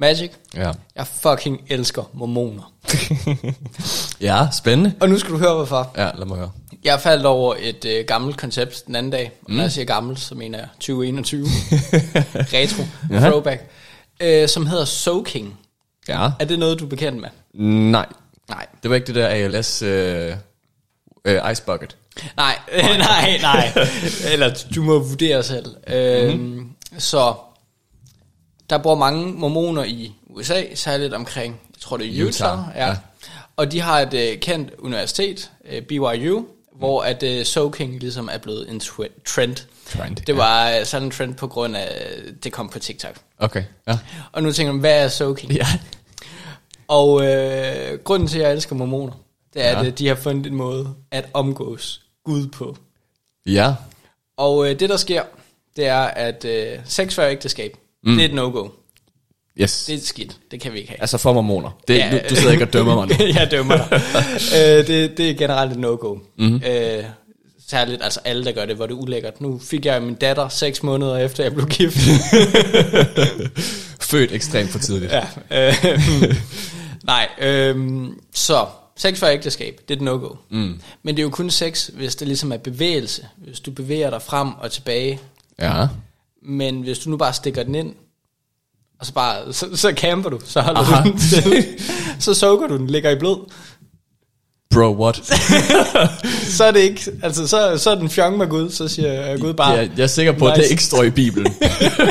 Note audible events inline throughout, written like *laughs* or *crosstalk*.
Magic, Ja. jeg fucking elsker mormoner. *laughs* Ja, spændende. Og nu skal du høre, hvorfor. Ja, lad mig høre. Jeg faldt over et øh, gammelt koncept den anden dag. Og når jeg siger gammelt, så mener jeg 2021. *laughs* Retro. Jaha. Throwback. Øh, som hedder Soaking. Ja. Er det noget, du er bekendt med? Nej, Nej. det var ikke det der ALS øh, øh, Ice Bucket. Nej, *laughs* nej, nej. Eller du må vurdere selv. Øhm, så der bor mange mormoner i USA, særligt omkring, jeg tror det er Utah. Utah, ja. ja. Og de har et øh, kendt universitet, øh, BYU, hvor at øh, soaking ligesom er blevet en tw- trend. Trend, Det ja. var øh, sådan en trend på grund af, det kom på TikTok. Okay, ja. Og nu tænker man, hvad er soaking? Ja. Og øh, grunden til, at jeg elsker mormoner, det er, Ja. at de har fundet en måde at omgås Gud på. Ja. Og øh, det, der sker, det er, at øh, sex før ægteskab, mm. det er et no-go. Yes. Det er skidt. Det kan vi ikke have. Altså for mormoner. Det, Ja. du, du sidder ikke og dømmer mig nu. *laughs* jeg dømmer dig. *laughs* øh, det, det er generelt et no-go. Mm-hmm. Øh, særligt altså alle, der gør det, hvor det er ulækkert. Nu fik jeg min datter seks måneder efter, jeg blev gift. *laughs* Født ekstremt for tidligt. ja, øh, nej, øh, så sex før ægteskab, det er et no-go. Mm. Men det er jo kun sex, hvis det ligesom er bevægelse. Hvis du bevæger dig frem og tilbage. Ja. Men hvis du nu bare stikker den ind, og så bare, så, så camper du, så holder Aha. du den til, *laughs* så soaker du den, ligger i blød. Bro, what? *laughs* Så er det ikke, altså så, så er den fjong med Gud, så siger Gud bare, Jeg, jeg er sikker på, at Nice. det ikke står i Bibelen.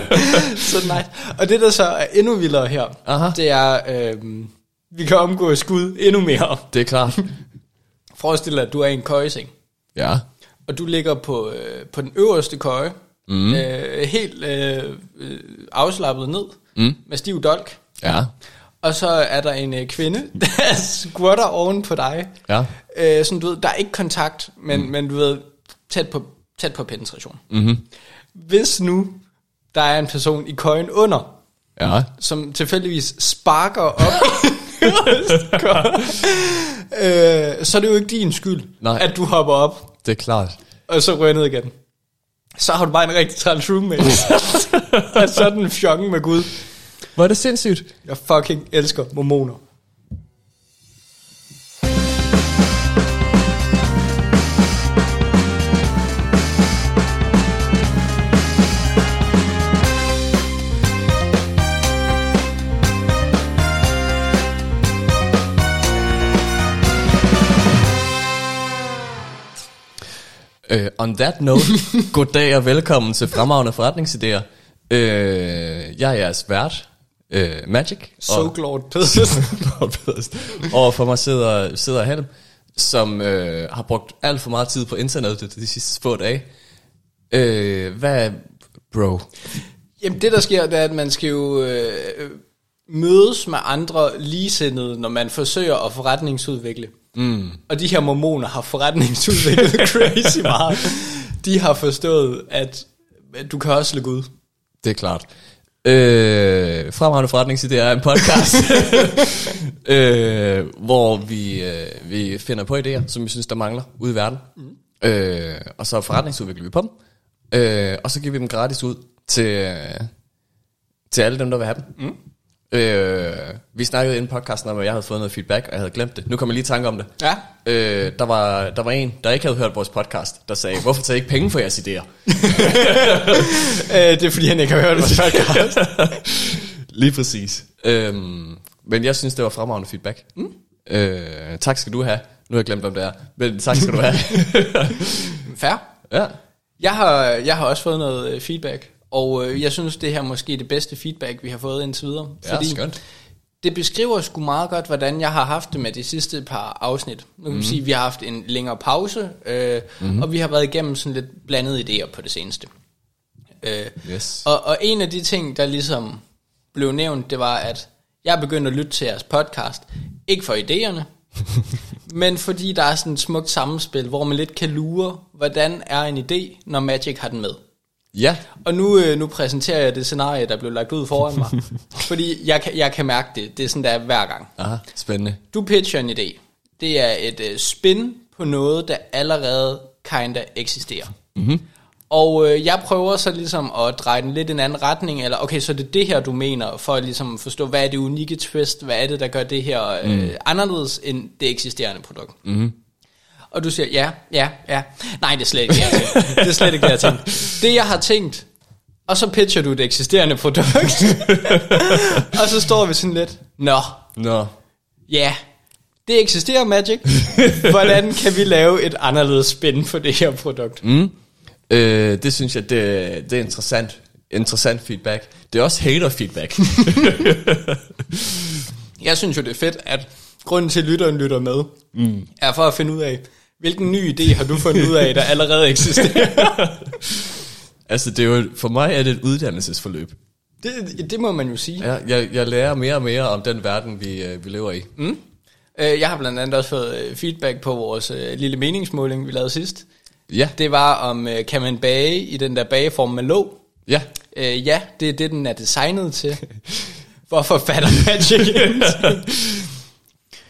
*laughs* så nice. Og det der så er endnu vildere her, Aha. det er, øhm, vi kan omgås Gud endnu mere. Det er klart. Forestil dig, at du er i en køjeseng, Ja. og du ligger på, øh, på den øverste køje, mm. øh, helt øh, øh, afslappet ned, mm. med stiv dolk. Ja. Og så er der en øh, kvinde, *laughs* der squatter oven på dig. Ja. Øh, sådan, du ved, der er ikke kontakt, men, mm. men du ved, tæt på, tæt på penetration. Mhm. Hvis nu der er en person i køjen under, Ja. som tilfældigvis sparker op, *laughs* øh, så er det jo ikke din skyld, Nej. at du hopper op, Det er klart. og så ryger ned igen. Så har du bare en rigtig træls roommate. *laughs* *laughs* og sådan en fjong med Gud. Er det sindssygt. Jeg fucking elsker mormoner. Uh, on that note, *laughs* goddag og velkommen til Fremragende Forretningsidéer. Uh, jeg er jeres vært, uh, Magic. So Lord Pedersen. *laughs* Lord Pedersen. Og for mig sidder, sidder Helm, som uh, har brugt alt for meget tid på internettet de sidste få dage. Uh, hvad, bro? Jamen det der sker, det er, at man skal jo øh, mødes med andre ligesindede, når man forsøger at forretningsudvikle. Mm. Og de her mormoner har forretningsudviklet *laughs* crazy meget. De har forstået, at du kan også lade Gud. Det er klart. Øh, Fremragende Forretningsidéer er en podcast, *laughs* øh, hvor vi, øh, vi finder på idéer, som vi synes, der mangler ude i verden. Mm. Øh, og så forretningsudvikler vi på dem. Øh, og så giver vi dem gratis ud til, øh, til alle dem, der vil have dem. Mm. Øh, vi snakkede inden podcasten om, at jeg havde fået noget feedback, og jeg havde glemt det. Nu kommer jeg lige i tanke om det. Ja. Øh, der, var, der var en, der ikke havde hørt vores podcast, der sagde, hvorfor tager I ikke penge for jeres idéer? *laughs* Øh, det er fordi, han ikke har hørt vores *laughs* podcast. Lige præcis. Øhm, men jeg synes, det var fremragende feedback. Mm. Øh, tak skal du have. Nu har jeg glemt, om det er. Men tak skal du have. *laughs* Fair. ja. Jeg har, jeg har også fået noget øh, feedback, og øh, jeg synes, det her måske er det bedste feedback, vi har fået indtil videre. Ja, skønt. det beskriver sgu meget godt, hvordan jeg har haft det med de sidste par afsnit. Nu kan mm. sige, at vi har haft en længere pause, øh, mm-hmm. og vi har været igennem sådan lidt blandede idéer på det seneste. Øh, Yes. og, og en af de ting, der ligesom blev nævnt, det var, at jeg er begyndt at lytte til jeres podcast. Ikke for idéerne, *laughs* men fordi der er sådan et smukt sammenspil, hvor man lidt kan lure, hvordan er en idé, når Magic har den med. Ja. Og nu, øh, nu præsenterer jeg det scenarie, der blev lagt ud foran mig. *laughs* fordi jeg jeg kan mærke det. Det er sådan, der er hver gang. Aha, spændende. Du pitcher en idé. Det er et øh, spin på noget, der allerede kinda eksisterer. Mm-hmm. Og øh, jeg prøver så ligesom at dreje den lidt i en anden retning, eller okay, så det er det her, du mener, for at ligesom forstå, hvad er det unikke twist, hvad er det, der gør det her øh, mm. anderledes end det eksisterende produkt. Mm. Og du siger, ja, ja, ja. Nej, det er slet ikke det, jeg tænkt. Det er slet ikke det, jeg tænkt. Det, jeg har tænkt, og så pitcher du det eksisterende produkt. *laughs* og så står vi sådan lidt, nå, Nå. ja, det eksisterer Magic. Hvordan kan vi lave et anderledes spin på det her produkt? Mm. Øh, det synes jeg, det, det er interessant. Interessant feedback. Det er også hater feedback. *laughs* Jeg synes jo, det er fedt, at grunden til, at lytteren lytter med, mm. er for at finde ud af, hvilken ny idé har du fundet ud af, der allerede eksisterer? *laughs* altså, det er jo, for mig er det et uddannelsesforløb. det, det må man jo sige. Ja, jeg, jeg lærer mere og mere om den verden, vi, øh, vi lever i. Mm. Øh, Jeg har blandt andet også fået øh, feedback på vores lille meningsmåling, vi lavede sidst. Ja, Det var om, kan man bage i den der bageform med låg? ja. Øh, ja, det er det, den er designet til. *laughs* Hvorfor fatter Magic? *laughs*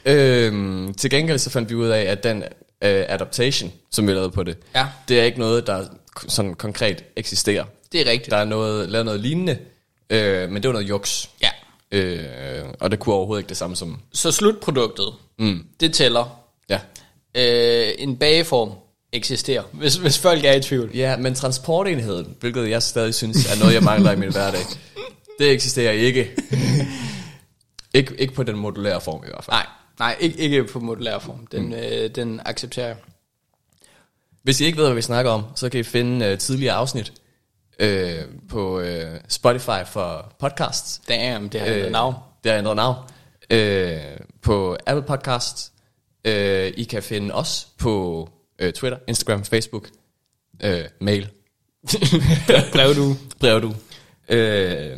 Øhm, til gengæld så fandt vi ud af, at den øh, adaptation, som vi lavede på det, Ja. det er ikke noget, der sådan konkret eksisterer. Det er rigtigt. Der er noget, lavet noget lignende, øh, men det var noget juks. Ja. Øh, og det kunne overhovedet ikke det samme som... Så slutproduktet, mm. det tæller. Ja. Øh, en bageform eksisterer, hvis, hvis folk er i tvivl. Ja, men transportenheden, hvilket jeg stadig synes er noget, jeg mangler i min hverdag, det eksisterer ikke. *laughs* ikke. Ikke på den modulære form i hvert fald. Nej, nej ikke, ikke på modulær form. Den, mm. øh, den accepterer jeg. Hvis I ikke ved, hvad vi snakker om, så kan I finde øh, tidligere afsnit øh, på øh, Spotify for podcasts. Damn, det har øh, navn. Det har ændret navn. Øh, på Apple Podcasts. Øh, I kan finde os på øh, Twitter, Instagram, Facebook, øh, mail, *laughs* Brev du. brev du. Øh,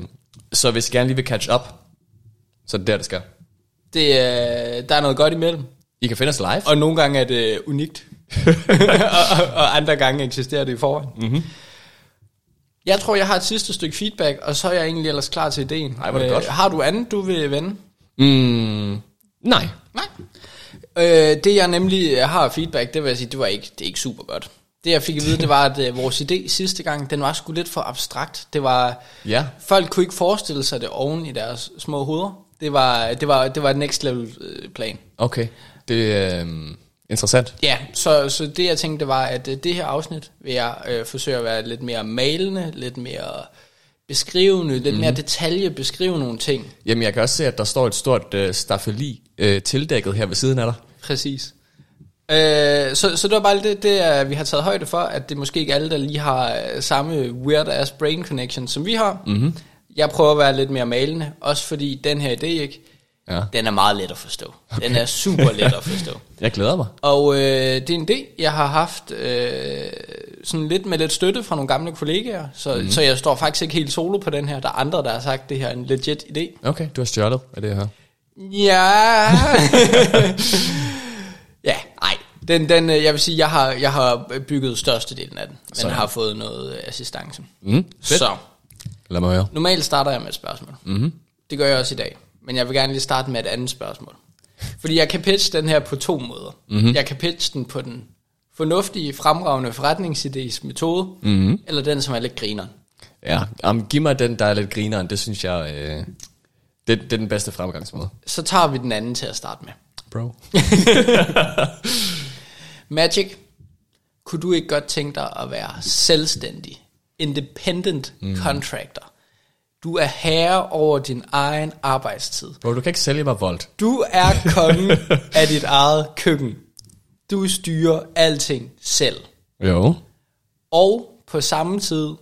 så hvis I gerne lige vil catch up, så er det der, det skal. Det, øh, der er noget godt imellem. I kan finde os live. Og nogle gange er det unikt. *laughs* og, og, og andre gange eksisterer det i forvejen. Mm-hmm. Jeg tror, jeg har et sidste stykke feedback, og så er jeg egentlig ellers klar til ideen. Ej, hvor er det godt. Har du andet, du vil vende? Mm, nej. Nej. Øh, det jeg nemlig har af feedback, det vil jeg sige, det var ikke, det er ikke super godt. Det jeg fik at vide, det var, at øh, vores idé sidste gang, den var sgu lidt for abstrakt. Det var, Ja. folk kunne ikke forestille sig det oven i deres små hoveder. Det var, det var, det var et next level øh, plan. Okay. Det er øh, interessant. Ja, så, så det jeg tænkte var, at øh, det her afsnit vil jeg øh, forsøge at være lidt mere malende, lidt mere beskrivende, lidt mere detalje beskrive nogle ting. Jamen, jeg kan også se, at der står et stort øh, staffeli øh, tildækket her ved siden af dig. Præcis. Øh, så, så det var bare det, det vi har taget højde for, at det måske ikke alle, der lige har øh, samme weird ass brain connection, som vi har. Mm-hmm. Jeg prøver at være lidt mere malende, også fordi den her idé, ikke, Ja. den er meget let at forstå. Okay. Den er super let at forstå. *laughs* Jeg glæder mig. Og øh, det er en idé, jeg har haft øh, sådan lidt med lidt støtte fra nogle gamle kollegaer, så, mm. så jeg står faktisk ikke helt solo på den her. Der er andre, der har sagt, det her er en legit idé. Okay, du har stjålet af det her. Ja. *laughs* ja, nej. Den, den, øh, jeg vil sige, jeg har, jeg har bygget størstedelen af den, men Sådan. har fået noget assistance. Mm, fedt. Så, Lad mig høre. normalt starter jeg med et spørgsmål. Mm-hmm. Det gør jeg også i dag. Men jeg vil gerne lige starte med et andet spørgsmål. Fordi jeg kan pitche den her på to måder. Mm-hmm. Jeg kan pitche den på den fornuftige, fremragende forretningsidés metode, mm-hmm. eller den, som er lidt griner. Ja, um, giv mig den, der er lidt grineren. Det synes jeg, øh, det, det er den bedste fremgangsmåde. Så tager vi den anden til at starte med. Bro. *laughs* Magic, kunne du ikke godt tænke dig at være selvstændig, independent mm. contractor? Du er herre over din egen arbejdstid. Bro, du kan ikke sælge mig voldt. Du er *laughs* kongen af dit eget køkken. Du styrer alting selv. Jo. Og på samme tid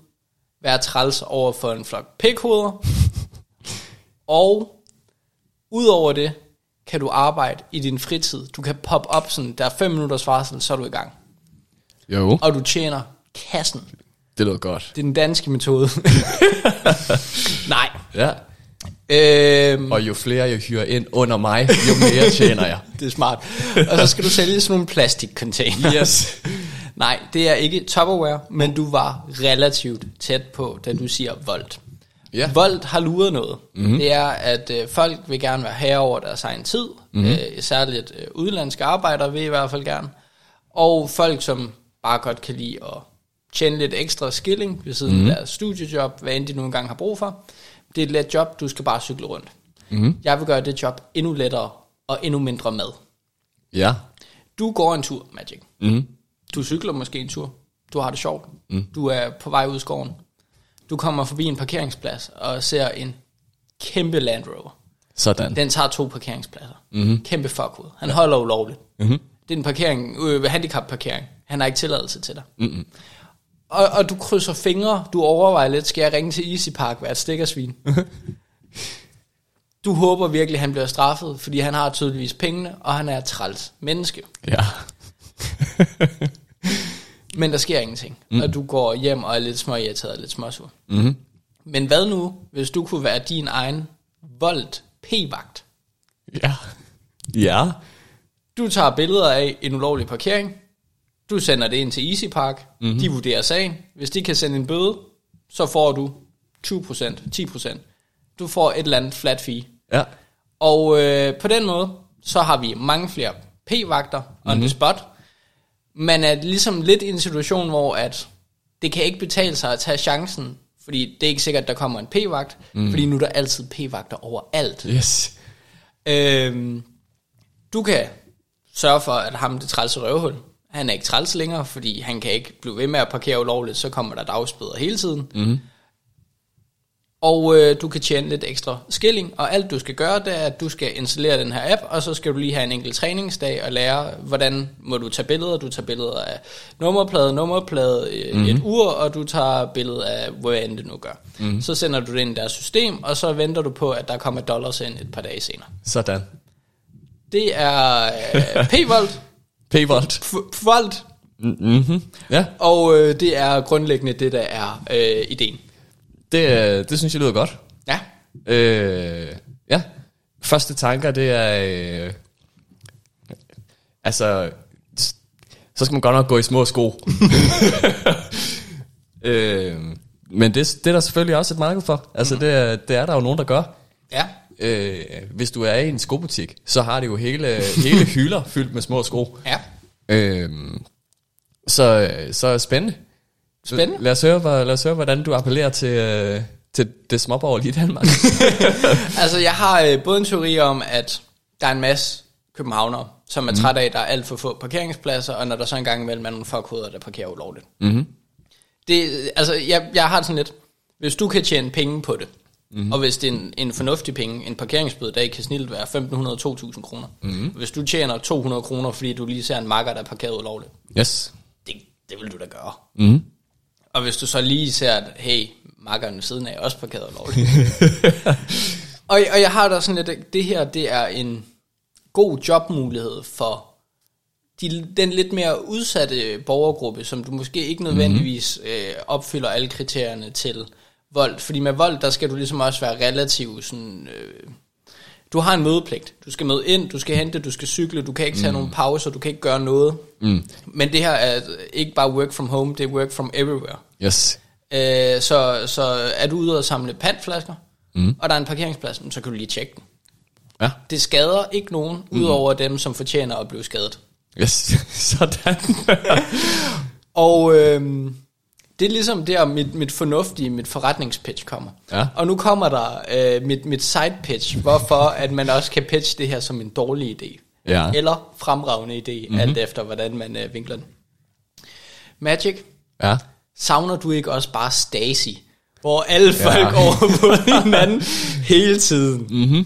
være træls over for en flok pikhoveder. *laughs* og udover det, kan du arbejde i din fritid. Du kan poppe op sådan, der er 5 minutters varsel, så er du i gang. Jo. Og du tjener kassen. Det lyder godt. Det er den danske metode. *laughs* Nej. Ja. Øhm, Og jo flere jeg hyrer ind under mig, jo mere tjener jeg. *laughs* det er smart. Og så skal du sælge sådan nogle plastikcontainer. Yes. *laughs* Nej, det er ikke Tupperware, men du var relativt tæt på, da du siger Volt. Ja. Volt har luret noget. Mm-hmm. Det er, at øh, folk vil gerne være herre over deres egen tid. Mm-hmm. Øh, særligt øh, udlandske arbejdere vil i hvert fald gerne. Og folk, som bare godt kan lide at tjene lidt ekstra skilling ved siden mm. af deres studiejob, hvad end de nu engang har brug for. Det er et let job, du skal bare cykle rundt. Mm. Jeg vil gøre det job endnu lettere og endnu mindre mad. Ja. Du går en tur, Magic. Mm. Du cykler måske en tur. Du har det sjovt. Mm. Du er på vej ud i skoven. Du kommer forbi en parkeringsplads og ser en kæmpe Land Rover. Sådan. Den tager to parkeringspladser. Mm-hmm. Kæmpe fuckhoved. Han holder ulovligt. Mm-hmm. Det er en parkering, øh, handicap-parkering. Han har ikke tilladelse til dig. Mm-hmm. Og, og du krydser fingre. Du overvejer lidt, skal jeg ringe til Easy Park, være et stikkersvin? *laughs* du håber virkelig, at han bliver straffet, fordi han har tydeligvis pengene, og han er træls menneske. Ja. *laughs* Men der sker ingenting, mm. og du går hjem og er lidt små irriteret og lidt småsur. Mm-hmm. Men hvad nu, hvis du kunne være din egen voldt p-vagt? Ja. Ja. Du tager billeder af en ulovlig parkering, du sender det ind til Easy Park, mm-hmm. de vurderer sagen. Hvis de kan sende en bøde, så får du 20%, 10%. Du får et eller andet flat fee. Ja. Og øh, på den måde, så har vi mange flere p-vagter on mm-hmm. the spot. Man er ligesom lidt i en situation, hvor at det kan ikke betale sig at tage chancen, fordi det er ikke sikkert, at der kommer en p-vagt, mm. fordi nu er der altid p-vagter overalt. Yes. Øhm, du kan sørge for, at ham det trælse røvhul, han er ikke træls længere, fordi han kan ikke blive ved med at parkere ulovligt, så kommer der dagsbøder hele tiden. Mm. Og øh, du kan tjene lidt ekstra skilling, og alt du skal gøre, det er, at du skal installere den her app, og så skal du lige have en enkelt træningsdag og lære, hvordan må du tage billeder. Du tager billeder af nummerplade, nummerplade, mm. et ur, og du tager billeder af, hvor end det nu gør. Mm. Så sender du det ind i deres system, og så venter du på, at der kommer dollars ind et par dage senere. Sådan. Det er øh, P-Volt. P-Volt. Volt. Mm-hmm. Ja. Og øh, det er grundlæggende det, der er øh, ideen. Det, det synes jeg lyder godt. Ja. Øh, ja. Første tanker, det er... Øh, altså... Så skal man godt nok gå i små sko. *laughs* øh, men det, det er der selvfølgelig også et marked for. Altså, mm. det, er, det er der jo nogen, der gør. Ja. Øh, hvis du er i en skobutik, så har det jo hele, hele *laughs* hylder fyldt med små sko. Ja. Øh, så, så spændende. Spændende. Lad os høre, lad os høre hvordan du appellerer til, øh, til det småborgerlige Danmark. *laughs* altså, jeg har øh, både en teori om, at der er en masse københavnere, som er mm. trætte af, at der er alt for få parkeringspladser, og når der så engang imellem er nogle fuckhoveder, der parkerer ulovligt. Mm-hmm. Det, altså, jeg, jeg har sådan lidt, hvis du kan tjene penge på det, mm-hmm. og hvis det er en, en fornuftig penge, en parkeringsbøde, der kan snilt være 1.500-2.000 kroner. Mm-hmm. Hvis du tjener 200 kroner, fordi du lige ser en makker, der er parkeret ulovligt, yes. det, det vil du da gøre. Mm-hmm. Og hvis du så lige ser, at hey, makkeren ved siden af er også parkeret lovligt. *laughs* og, og jeg har da sådan lidt, det her, det er en god jobmulighed for de, den lidt mere udsatte borgergruppe, som du måske ikke nødvendigvis mm-hmm. øh, opfylder alle kriterierne til vold. Fordi med vold, der skal du ligesom også være relativt sådan... Øh, du har en mødepligt. Du skal møde ind, du skal hente, du skal cykle, du kan ikke tage mm. nogen pauser, du kan ikke gøre noget. Mm. Men det her er ikke bare work from home, det er work from everywhere. Yes. Øh, så, så er du ude og samle pantflasker, mm. og der er en parkeringsplads, så kan du lige tjekke den. Ja. Det skader ikke nogen, mm. udover dem, som fortjener at blive skadet. Yes, *laughs* sådan. *laughs* og øh, det er ligesom der, mit, mit fornuftige, mit forretningspitch kommer. Ja. Og nu kommer der øh, mit, mit side pitch, hvorfor *laughs* at man også kan pitche det her som en dårlig idé. Ja. Eller fremragende idé, mm-hmm. alt efter hvordan man øh, vinkler den. Magic, Ja. savner du ikke også bare Stacy? Hvor alle folk *laughs* ja. overvåger hinanden hele tiden. Mm-hmm.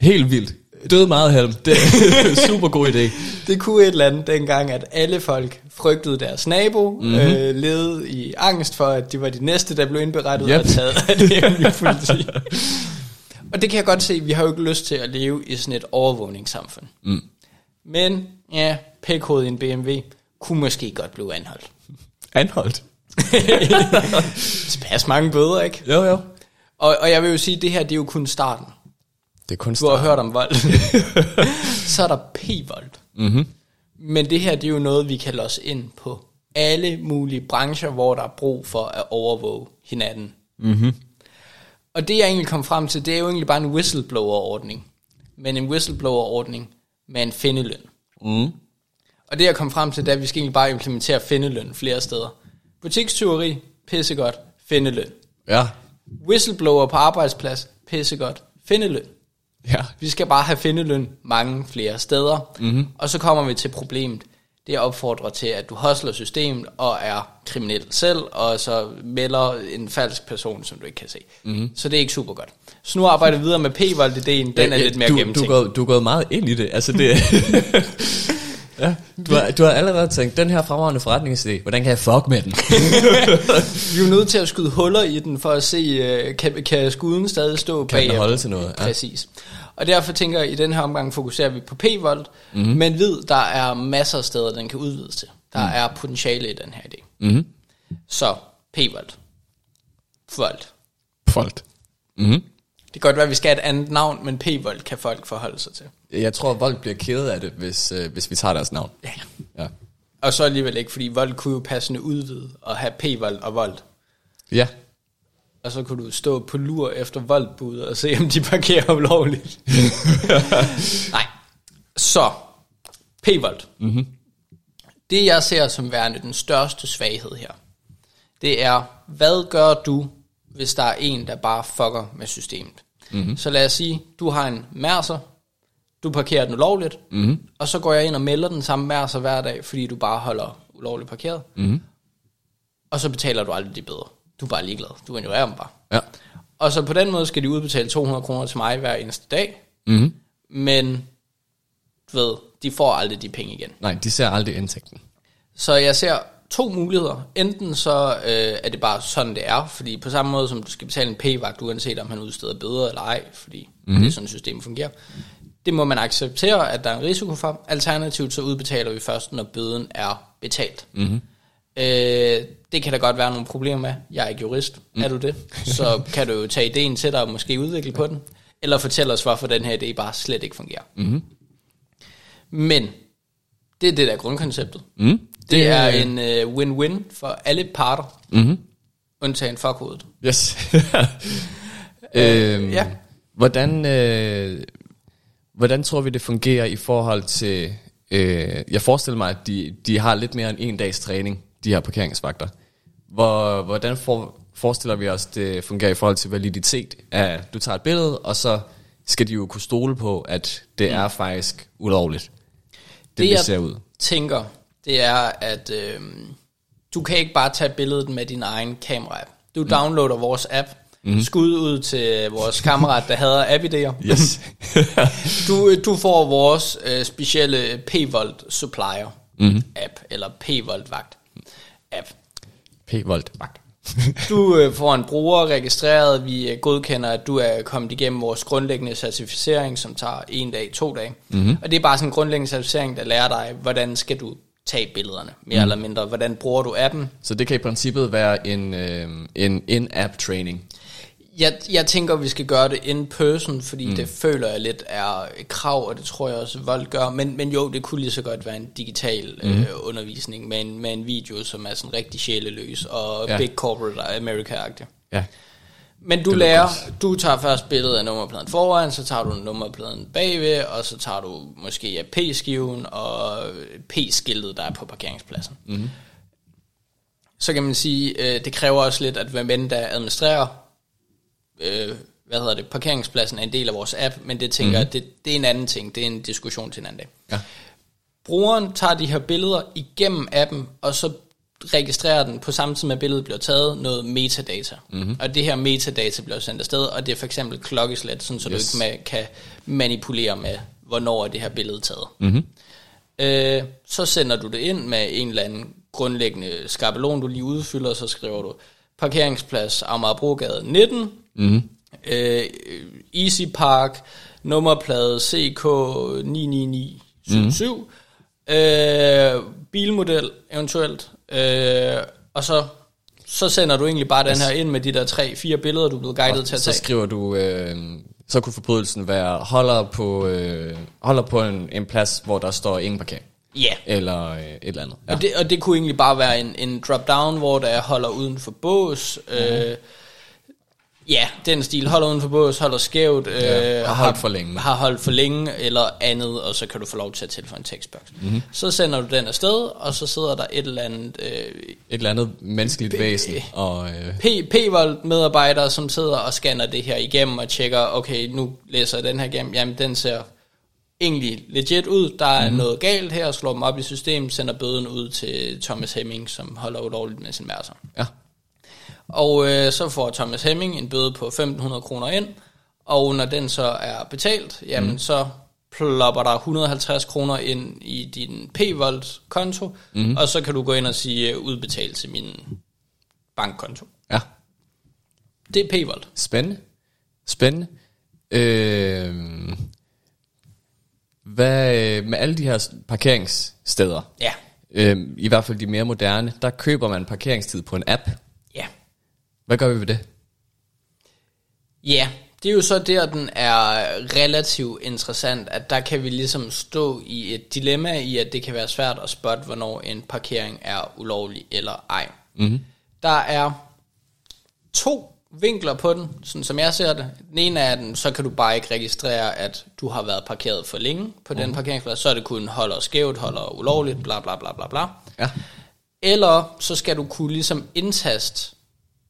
Helt vildt. Døde meget halm. Det er *laughs* super god idé. Det kunne et eller andet dengang, at alle folk frygtede deres nabo, mm-hmm. øh, levede i angst for, at de var de næste, der blev indberettet Yep. og taget af det politi. *laughs* og det kan jeg godt se, vi har jo ikke lyst til at leve i sådan et overvågningssamfund. Mm. Men ja, p-kode i en BMW kunne måske godt blive anholdt. Anholdt. *laughs* Tilpas mange bøder, ikke? Jo, jo. Og, og jeg vil jo sige, at det her det er jo kun starten. Det er kun Du har hørt om vold. *laughs* så er der p-vold. Mm-hmm. Men det her, det er jo noget, vi kan låse ind på alle mulige brancher, hvor der er brug for at overvåge hinanden. Mm-hmm. Og det jeg egentlig kom frem til, det er jo egentlig bare en whistleblower-ordning. Men en whistleblower-ordning med en findeløn. Mm. Og det jeg kom frem til, det er, at vi skal egentlig bare implementere findeløn flere steder. Butikstyveri, pissegodt, findeløn. Ja. Whistleblower på arbejdsplads, pissegodt, findeløn. Ja. Vi skal bare have findeløn mange flere steder. Mm-hmm. Og så kommer vi til problemet. Det opfordrer til, at du hostler systemet og er kriminel selv, og så melder en falsk person, som du ikke kan se. Mm-hmm. Så det er ikke super godt. Så nu arbejder vi videre med p-vold-ideen. Den er Ja, lidt mere du, du, er gennemtænkt. gået, du er gået meget ind i det. Altså det *laughs* ja, du, har, du har allerede tænkt, den her fremragende forretningsidé, hvordan kan jeg fuck med den? *laughs* Vi er jo nødt til at skyde huller i den, for at se, øh, kan, kan skuden stadig stå Kan den bag. holde til noget? Ja. Præcis. Og derfor tænker jeg, at i den her omgang fokuserer vi på p-vold, Mhm. mm-hmm. men ved, der er masser af steder, den kan udvides til. Der mm. er potentiale i den her idé. Mm-hmm. Så, p-vold. Vold. Folk. Mm-hmm. Det kan godt være, at vi skal have et andet navn, men p-vold kan folk forholde sig til. Jeg tror, at Volt bliver ked af det, hvis, øh, hvis vi tager deres navn. Ja. Ja. Og så alligevel ikke, fordi vold kunne jo passende udvide og have p-vold og vold. Ja. Og så kunne du stå på lur efter voldbud og se, om de parkerer ulovligt. *laughs* Nej. Så, p-vold. Mm-hmm. Det jeg ser som værende den største svaghed her, det er, hvad gør du, hvis der er en, der bare fucker med systemet? Mm-hmm. Så lad os sige, du har en mærser, du parkerer den ulovligt, mm-hmm. og så går jeg ind og melder den samme mærser hver dag, fordi du bare holder ulovligt parkeret. Mm-hmm. Og så betaler du aldrig de bøder. Du er bare ligeglad. Du ignorerer dem bare. Ja. Og så på den måde skal de udbetale 200 kroner til mig hver eneste dag. Mm-hmm. Men, du ved, de får aldrig de penge igen. Nej, de ser aldrig indtægten. Så jeg ser to muligheder. Enten så øh, er det bare sådan, det er. Fordi på samme måde som du skal betale en p-vagt, uanset om han udsteder bøder eller ej. Fordi mm-hmm. det er sådan, systemet fungerer. Det må man acceptere, at der er en risiko for. Alternativt så udbetaler vi først, når bøden er betalt. Mm-hmm. Øh, det kan der godt være nogle problemer med. Jeg er ikke jurist. Mm. Er du det? Så kan du jo tage ideen til dig og måske udvikle på den. Eller fortælle os, hvorfor den her idé bare slet ikke fungerer. Mm-hmm. Men det er det der er grundkonceptet. Mm. Det, er en uh, win-win for alle parter. Mm-hmm. Undtagen fuckhovedet. Yes. *laughs* øhm, ja. Hvordan, øh, hvordan tror vi, det fungerer i forhold til... Øh, jeg forestiller mig, at de, de har lidt mere end en dags træning, de her parkeringsvagter. Hvor, hvordan for, forestiller vi os, det fungerer i forhold til validitet? At du tager et billede, og så skal de jo kunne stole på, at det mm. er faktisk ulovligt. Det, det vi ser ud. tænker, det er, at øh, du kan ikke bare tage billedet med din egen kamera Du mm. downloader vores app, mm. skud ud til vores kammerat, der hader app-idéer. Yes. *laughs* du, du får vores øh, specielle P-Volt supplier mm. app, eller P-Volt vagt app. P-Volt vagt. *laughs* Du øh, får en bruger registreret, vi øh, godkender, at du er kommet igennem vores grundlæggende certificering, som tager en dag, to dage. Mm-hmm. Og det er bare sådan en grundlæggende certificering, der lærer dig, hvordan skal du tage billederne, mere mm. eller mindre. Hvordan bruger du appen? Så det kan i princippet være en, øh, en in-app training. Jeg, jeg tænker, vi skal gøre det in person, fordi mm. det føler jeg lidt er et krav, og det tror jeg også, Vold gør. Men, men jo, det kunne lige så godt være en digital mm. øh, undervisning med en, med en video, som er sådan rigtig sjæleløs og Ja. big corporate America-agtig. Ja. Men du Det lærer, du tager først billedet af nummerpladen foran, så tager du nummerpladen bagved, og så tager du måske af P-skiven og P-skiltet, der er på parkeringspladsen. Mm-hmm. Så kan man sige, øh, det kræver også lidt, at hvem end der administrerer, øh, hvad hedder det, parkeringspladsen er en del af vores app, men det tænker jeg, det, det er en anden ting, det er en diskussion til en anden dag. Ja. Brugeren tager de her billeder igennem appen, og så registrerer den på samme tid med billedet bliver taget noget metadata. Mm-hmm. Og det her metadata bliver sendt afsted, og det er for eksempel klokkeslæt, sådan, så Yes. du ikke ma- kan manipulere med, hvornår er det her billede taget. Mm-hmm. Øh, så sender du det ind med en eller anden grundlæggende skabelon, du lige udfylder, og så skriver du parkeringsplads Amagerbrogade 19, Mm-hmm. øh, Easy Park, nummerplade CK 99977, mm. øh, bilmodel eventuelt, øh, og så, så sender du egentlig bare den her ind med de der tre, fire billeder, du er blevet guidet til at Så tage. skriver du, øh, så kunne forbrydelsen være, holder på, øh, holder på en, en plads, hvor der står ingen parkering. Ja, Eller øh, et eller andet. Ja. og, det, og det kunne egentlig bare være en, en drop-down, hvor der holder uden for bås, øh, Ja, den stil. Holder uden for bås, holder skævt. Ja, øh, har holdt for længe. Har holdt for længe eller andet, og så kan du få lov til at tilføje en tekstboks. Mhm. Mm-hmm. Så sender du den afsted, og så sidder der et eller andet øh, Et eller andet menneskeligt væsen. Og, øh, P- P-Volt medarbejdere, som sidder og scanner det her igennem og tjekker, okay, nu læser jeg den her igennem, jamen den ser egentlig legit ud, der er mm-hmm. noget galt her, slår dem op i systemet, sender bøden ud til Thomas Hemming, som holder ulovligt med sin mærser. ja. Og øh, så får Thomas Hemming en bøde på 1.500 kroner ind, og når den så er betalt, jamen mm. så plopper der 150 kroner ind i din P-Volt konto, mm. og så kan du gå ind og sige øh, udbetal til min bankkonto. Ja. Det er P-Volt. Spændende. Spændende. Øh, hvad med alle de her parkeringssteder, Ja. øh, i hvert fald de mere moderne, der køber man parkeringstid på en app. Hvad gør vi ved det? Ja, det er jo så der, den er relativt interessant, at der kan vi ligesom stå i et dilemma i, at det kan være svært at spotte, hvornår en parkering er ulovlig eller ej. Mm-hmm. Der er to vinkler på den, sådan som jeg ser det. Den ene er den, så kan du bare ikke registrere, at du har været parkeret for længe på den parkeringsplads, så er det kun holder skævt, holder ulovligt, bla bla bla bla bla. Ja. Eller så skal du kunne ligesom indtaste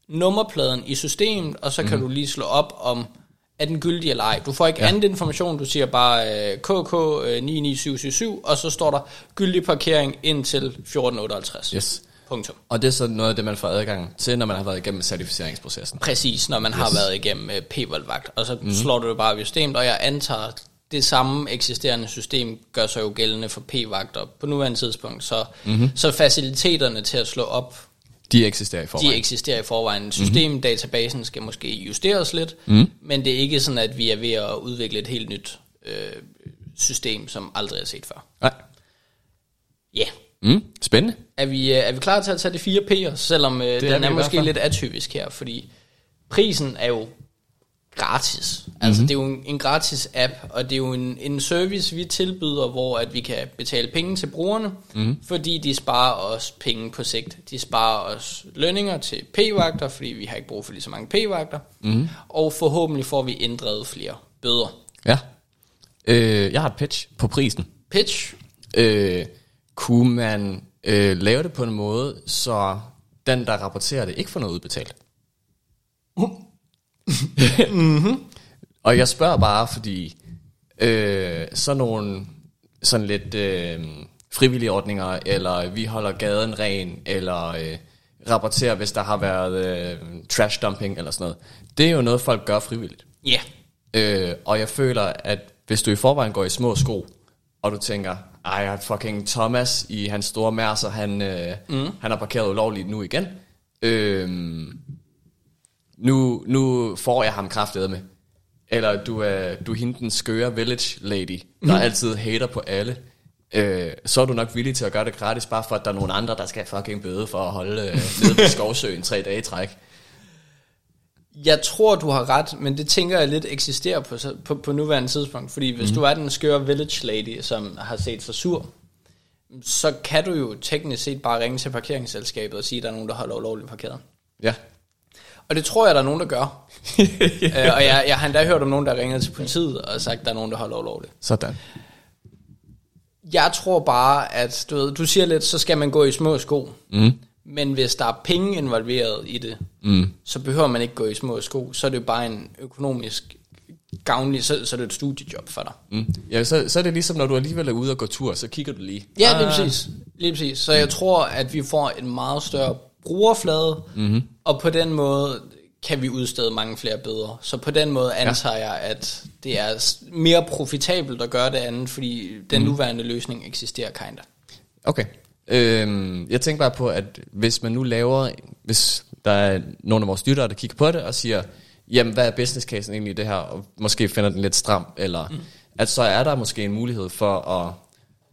nummerpladen i systemet, og så kan mm. du lige slå op om, er den gyldig eller ej. Du får ikke ja. anden information, du siger bare øh, KK øh, 99777, og så står der gyldig parkering indtil 1458. Yes. Punktum. Og det er så noget af det, man får adgang til, når man har været igennem certificeringsprocessen. Præcis, når man yes. har været igennem øh, p-voldvagt, og så mm. slår du det bare i systemet, og jeg antager, det samme eksisterende system gør sig jo gældende for p-vagter på nuværende tidspunkt, så, mm-hmm. så faciliteterne til at slå op De eksisterer i forvejen. De eksisterer i forvejen. Systemdatabasen skal måske justeres lidt, mm. men det er ikke sådan, at vi er ved at udvikle et helt nyt øh, system, som aldrig er set før. Nej. Ja. Yeah. Mm, spændende. Er vi, øh, er vi klar til at tage de fire P'er, selvom øh, er den er hvert måske lidt atypisk her, fordi prisen er jo gratis. Altså Mhm. det er jo en, en gratis app, og det er jo en, en service, vi tilbyder, hvor at vi kan betale penge til brugerne, Mhm. mm. fordi de sparer os penge på sigt. De sparer os lønninger til p-vagter, fordi vi har ikke brug for lige så mange p-vagter, Mhm. mm. og forhåbentlig får vi inddrevet flere bøder. Ja. Øh, jeg har et pitch på prisen. Pitch, Øh, kunne man øh, lave det på en måde, så den, der rapporterer det, ikke får noget udbetalt? *laughs* mm-hmm. Og jeg spørger bare, fordi øh, sådan nogle sådan lidt øh, frivillige ordninger, eller vi holder gaden ren, eller øh, rapporterer, hvis der har været øh, trash dumping, eller sådan noget. Det er jo noget, folk gør frivilligt. ja, Øh, og jeg føler, at hvis du i forvejen går i små sko, og du tænker, ej, fucking Thomas i hans store mærser, han, øh, mm. han har parkeret ulovligt nu igen. Øh, nu, nu får jeg ham kraftedet med. Eller du er, du er hende den skøre village lady, der mm. altid hater på alle. Øh, så er du nok villig til at gøre det gratis, bare for at der er nogle andre, der skal fucking bøde for at holde øh, nede på *laughs* skovsøen tre dage i træk. Jeg tror, du har ret, men det tænker jeg lidt eksisterer på, på, på nuværende tidspunkt. Fordi hvis mm. du er den skøre village lady, som har set sig sur, så kan du jo teknisk set bare ringe til parkeringsselskabet og sige, at der er nogen, der holder ulovligt parkeret. Ja. Og det tror jeg, der er nogen, der gør. *laughs* øh, og jeg, jeg har endda hørt om nogen, der ringer til politiet og sagt, at der er nogen, der holder ulovligt. Sådan. Jeg tror bare, at du, ved, du siger lidt, så skal man gå i små sko. Mm. Men hvis der er penge involveret i det, mm. så behøver man ikke gå i små sko. Så er det jo bare en økonomisk gavnlig, så, så er det et studiejob for dig. Mm. Ja, så, så er det ligesom, når du alligevel er ude og gå tur, så kigger du lige. Ja, lige præcis. Lige præcis. Så jeg tror, at vi får en meget større brugerflade, mm-hmm. og på den måde kan vi udstede mange flere bøder. Så på den måde antager jeg, at det er mere profitabelt at gøre det andet, fordi den mm. nuværende løsning eksisterer kinda. Okay. Øhm, jeg tænker bare på, at hvis man nu laver, hvis der er nogle af vores lyttere, der kigger på det og siger, jamen hvad er business casen egentlig i det her, og måske finder den lidt stram, eller mm. at så er der måske en mulighed for at,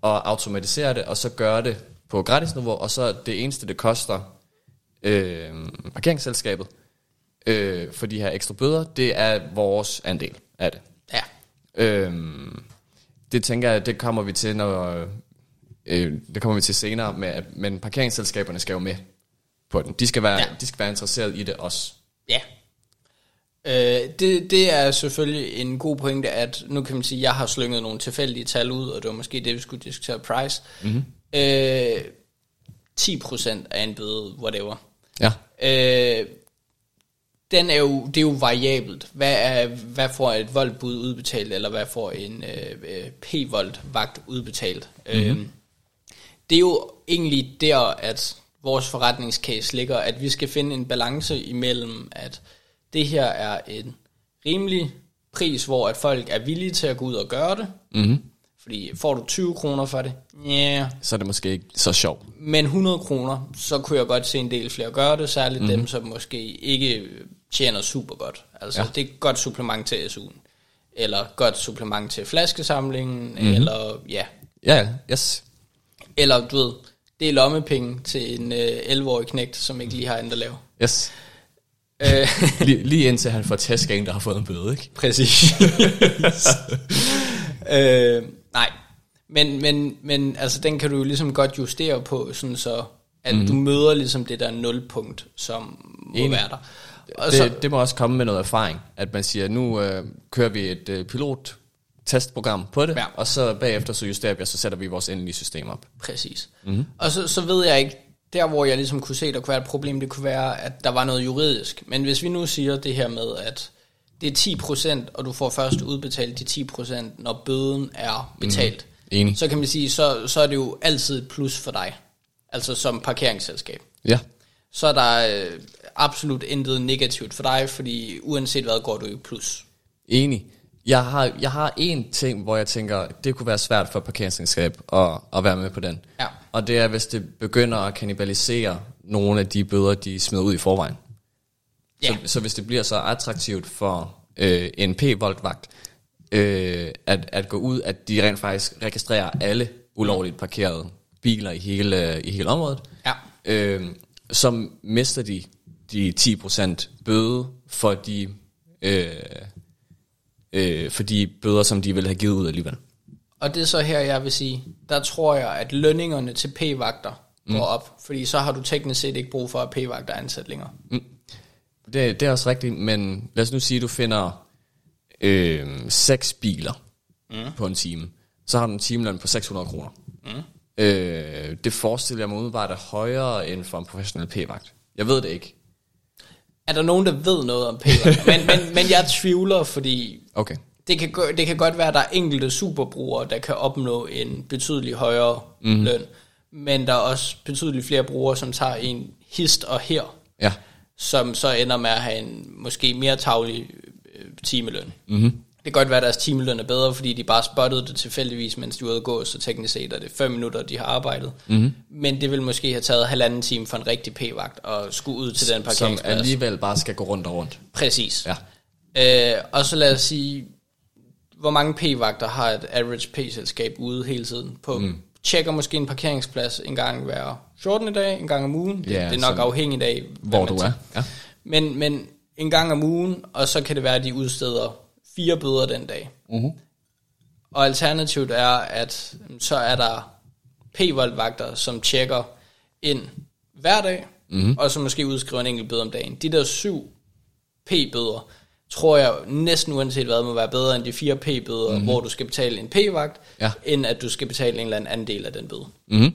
at automatisere det, og så gøre det på gratisniveau, og så det eneste, det koster øh, parkeringsselskabet øh, for de her ekstra bøder, det er vores andel af det. Ja. Øhm, det tænker jeg, det kommer vi til, når øh, det kommer vi til senere, med, at- men parkeringsselskaberne skal jo med på den. De skal være, ja. de skal være interesseret i det også. Ja. Øh, det, det er selvfølgelig en god pointe, at nu kan man sige, at jeg har slynget nogle tilfældige tal ud, og det var måske det, vi skulle diskutere price. Mm-hmm. Øh, 10% af en bøde, whatever. Ja. Øh, den er jo, det er jo variabelt. Hvad, er, hvad får et voldbud udbetalt, eller hvad får en øh, øh p-vold-vagt udbetalt? Mm-hmm. Øh, det er jo egentlig der, at vores forretningscase ligger, at vi skal finde en balance imellem, at det her er en rimelig pris, hvor at folk er villige til at gå ud og gøre det. Mm-hmm. Fordi får du 20 kroner for det, yeah. Så er det måske ikke så sjovt. men 100 kroner, så kunne jeg godt se en del flere gøre det, særligt mm-hmm. dem, som måske ikke tjener super godt. Altså, Ja. det er et godt supplement til SU'en. Eller godt supplement til flaskesamlingen, mm-hmm. eller ja, Ja, ja, yes. eller du ved, det er lommepenge til en øh, 11-årig knægt, som ikke lige har andet at lave. Yes. Øh, *laughs* Lige, lige indtil han får tæsk af en, der har fået en bøde, ikke? Præcis. *laughs* *laughs* øh, nej, men, men, men altså, den kan du jo ligesom godt justere på, sådan så at mm. du møder ligesom det der nulpunkt, som må Enig. være der. Og Det, så, så, det må også komme med noget erfaring, at man siger, nu øh, kører vi et øh, pilot testprogram på det, Ja. og så bagefter så justerer vi, og så sætter vi vores endelige system op. præcis. Mm. Og så, så ved jeg ikke, der hvor jeg ligesom kunne se, der kunne være et problem, det kunne være, at der var noget juridisk. Men hvis vi nu siger det her med, at det er 10%, og du får først udbetalt de 10%, når bøden er betalt, Enig. så kan man sige, så, så er det jo altid et plus for dig. Altså som parkeringsselskab. Ja, så er der øh, absolut intet negativt for dig, fordi uanset hvad går du i plus. enig. Jeg har, jeg har en ting, hvor jeg tænker, det kunne være svært for parkeringsselskab at, at være med på den. Ja. Og det er, hvis det begynder at kannibalisere nogle af de bøder, de smider ud i forvejen. Ja. Så, så hvis det bliver så attraktivt for øh, en p-voltvagt øh, at, at gå ud, at de rent faktisk registrerer alle ulovligt parkerede biler i hele, i hele området, Ja. øh, så mister de de 10% bøde for de, øh, øh, for de bøder, som de ville have givet ud alligevel. Og det er så her, jeg vil sige, der tror jeg, at lønningerne til p-vagter går op, fordi så har du teknisk set ikke brug for, at p-vagter er ansat længere. Det, det er også rigtigt, men lad os nu sige, at du finder øh, seks biler mm. på en time. Så har du en timeløn på 600 kroner. Mm. Øh, det forestiller jeg mig udebart er højere end for en professionel p-vagt. Jeg ved det ikke. Er der nogen, der ved noget om p-vagter? *laughs* men, men, men jeg tvivler, fordi Okay. det kan, gå- det kan godt være, at der er enkelte superbrugere, der kan opnå en betydelig højere mm. løn, men der er også betydeligt flere brugere, som tager en hist og her, Ja. Som så ender med at have en måske mere taglig øh, timeløn. Mm-hmm. Det kan godt være, at deres timeløn er bedre, fordi de bare spottede det tilfældigvis, mens de var ude at gå, så teknisk set er det fem minutter, de har arbejdet. Mm-hmm. Men det vil måske have taget halvanden time for en rigtig p-vagt og skulle ud til den Som parkeringsplads. alligevel bare skal gå rundt og rundt. Præcis. Ja. Øh, og så lad os sige, hvor mange p-vagter har et average p-selskab ude hele tiden? På, mm. Tjekker måske en parkeringsplads en gang hver 14. dag, en gang om ugen. Det, Ja, det er nok afhængigt af, Hvor du er. Ja. Men, men en gang om ugen, og så kan det være, at de udsteder fire bøder den dag. Uh-huh. Og alternativt er, at mm, så er der p-voldvagter, som tjekker ind hver dag, mm-hmm. og så måske udskriver en enkelt bøde om dagen. De der syv p-bøder, tror jeg næsten uanset hvad, må være bedre end de fire p-bøder, mm-hmm. hvor du skal betale en p-vagt, Ja. end at du skal betale en eller anden anden del af den bøde. Mm-hmm.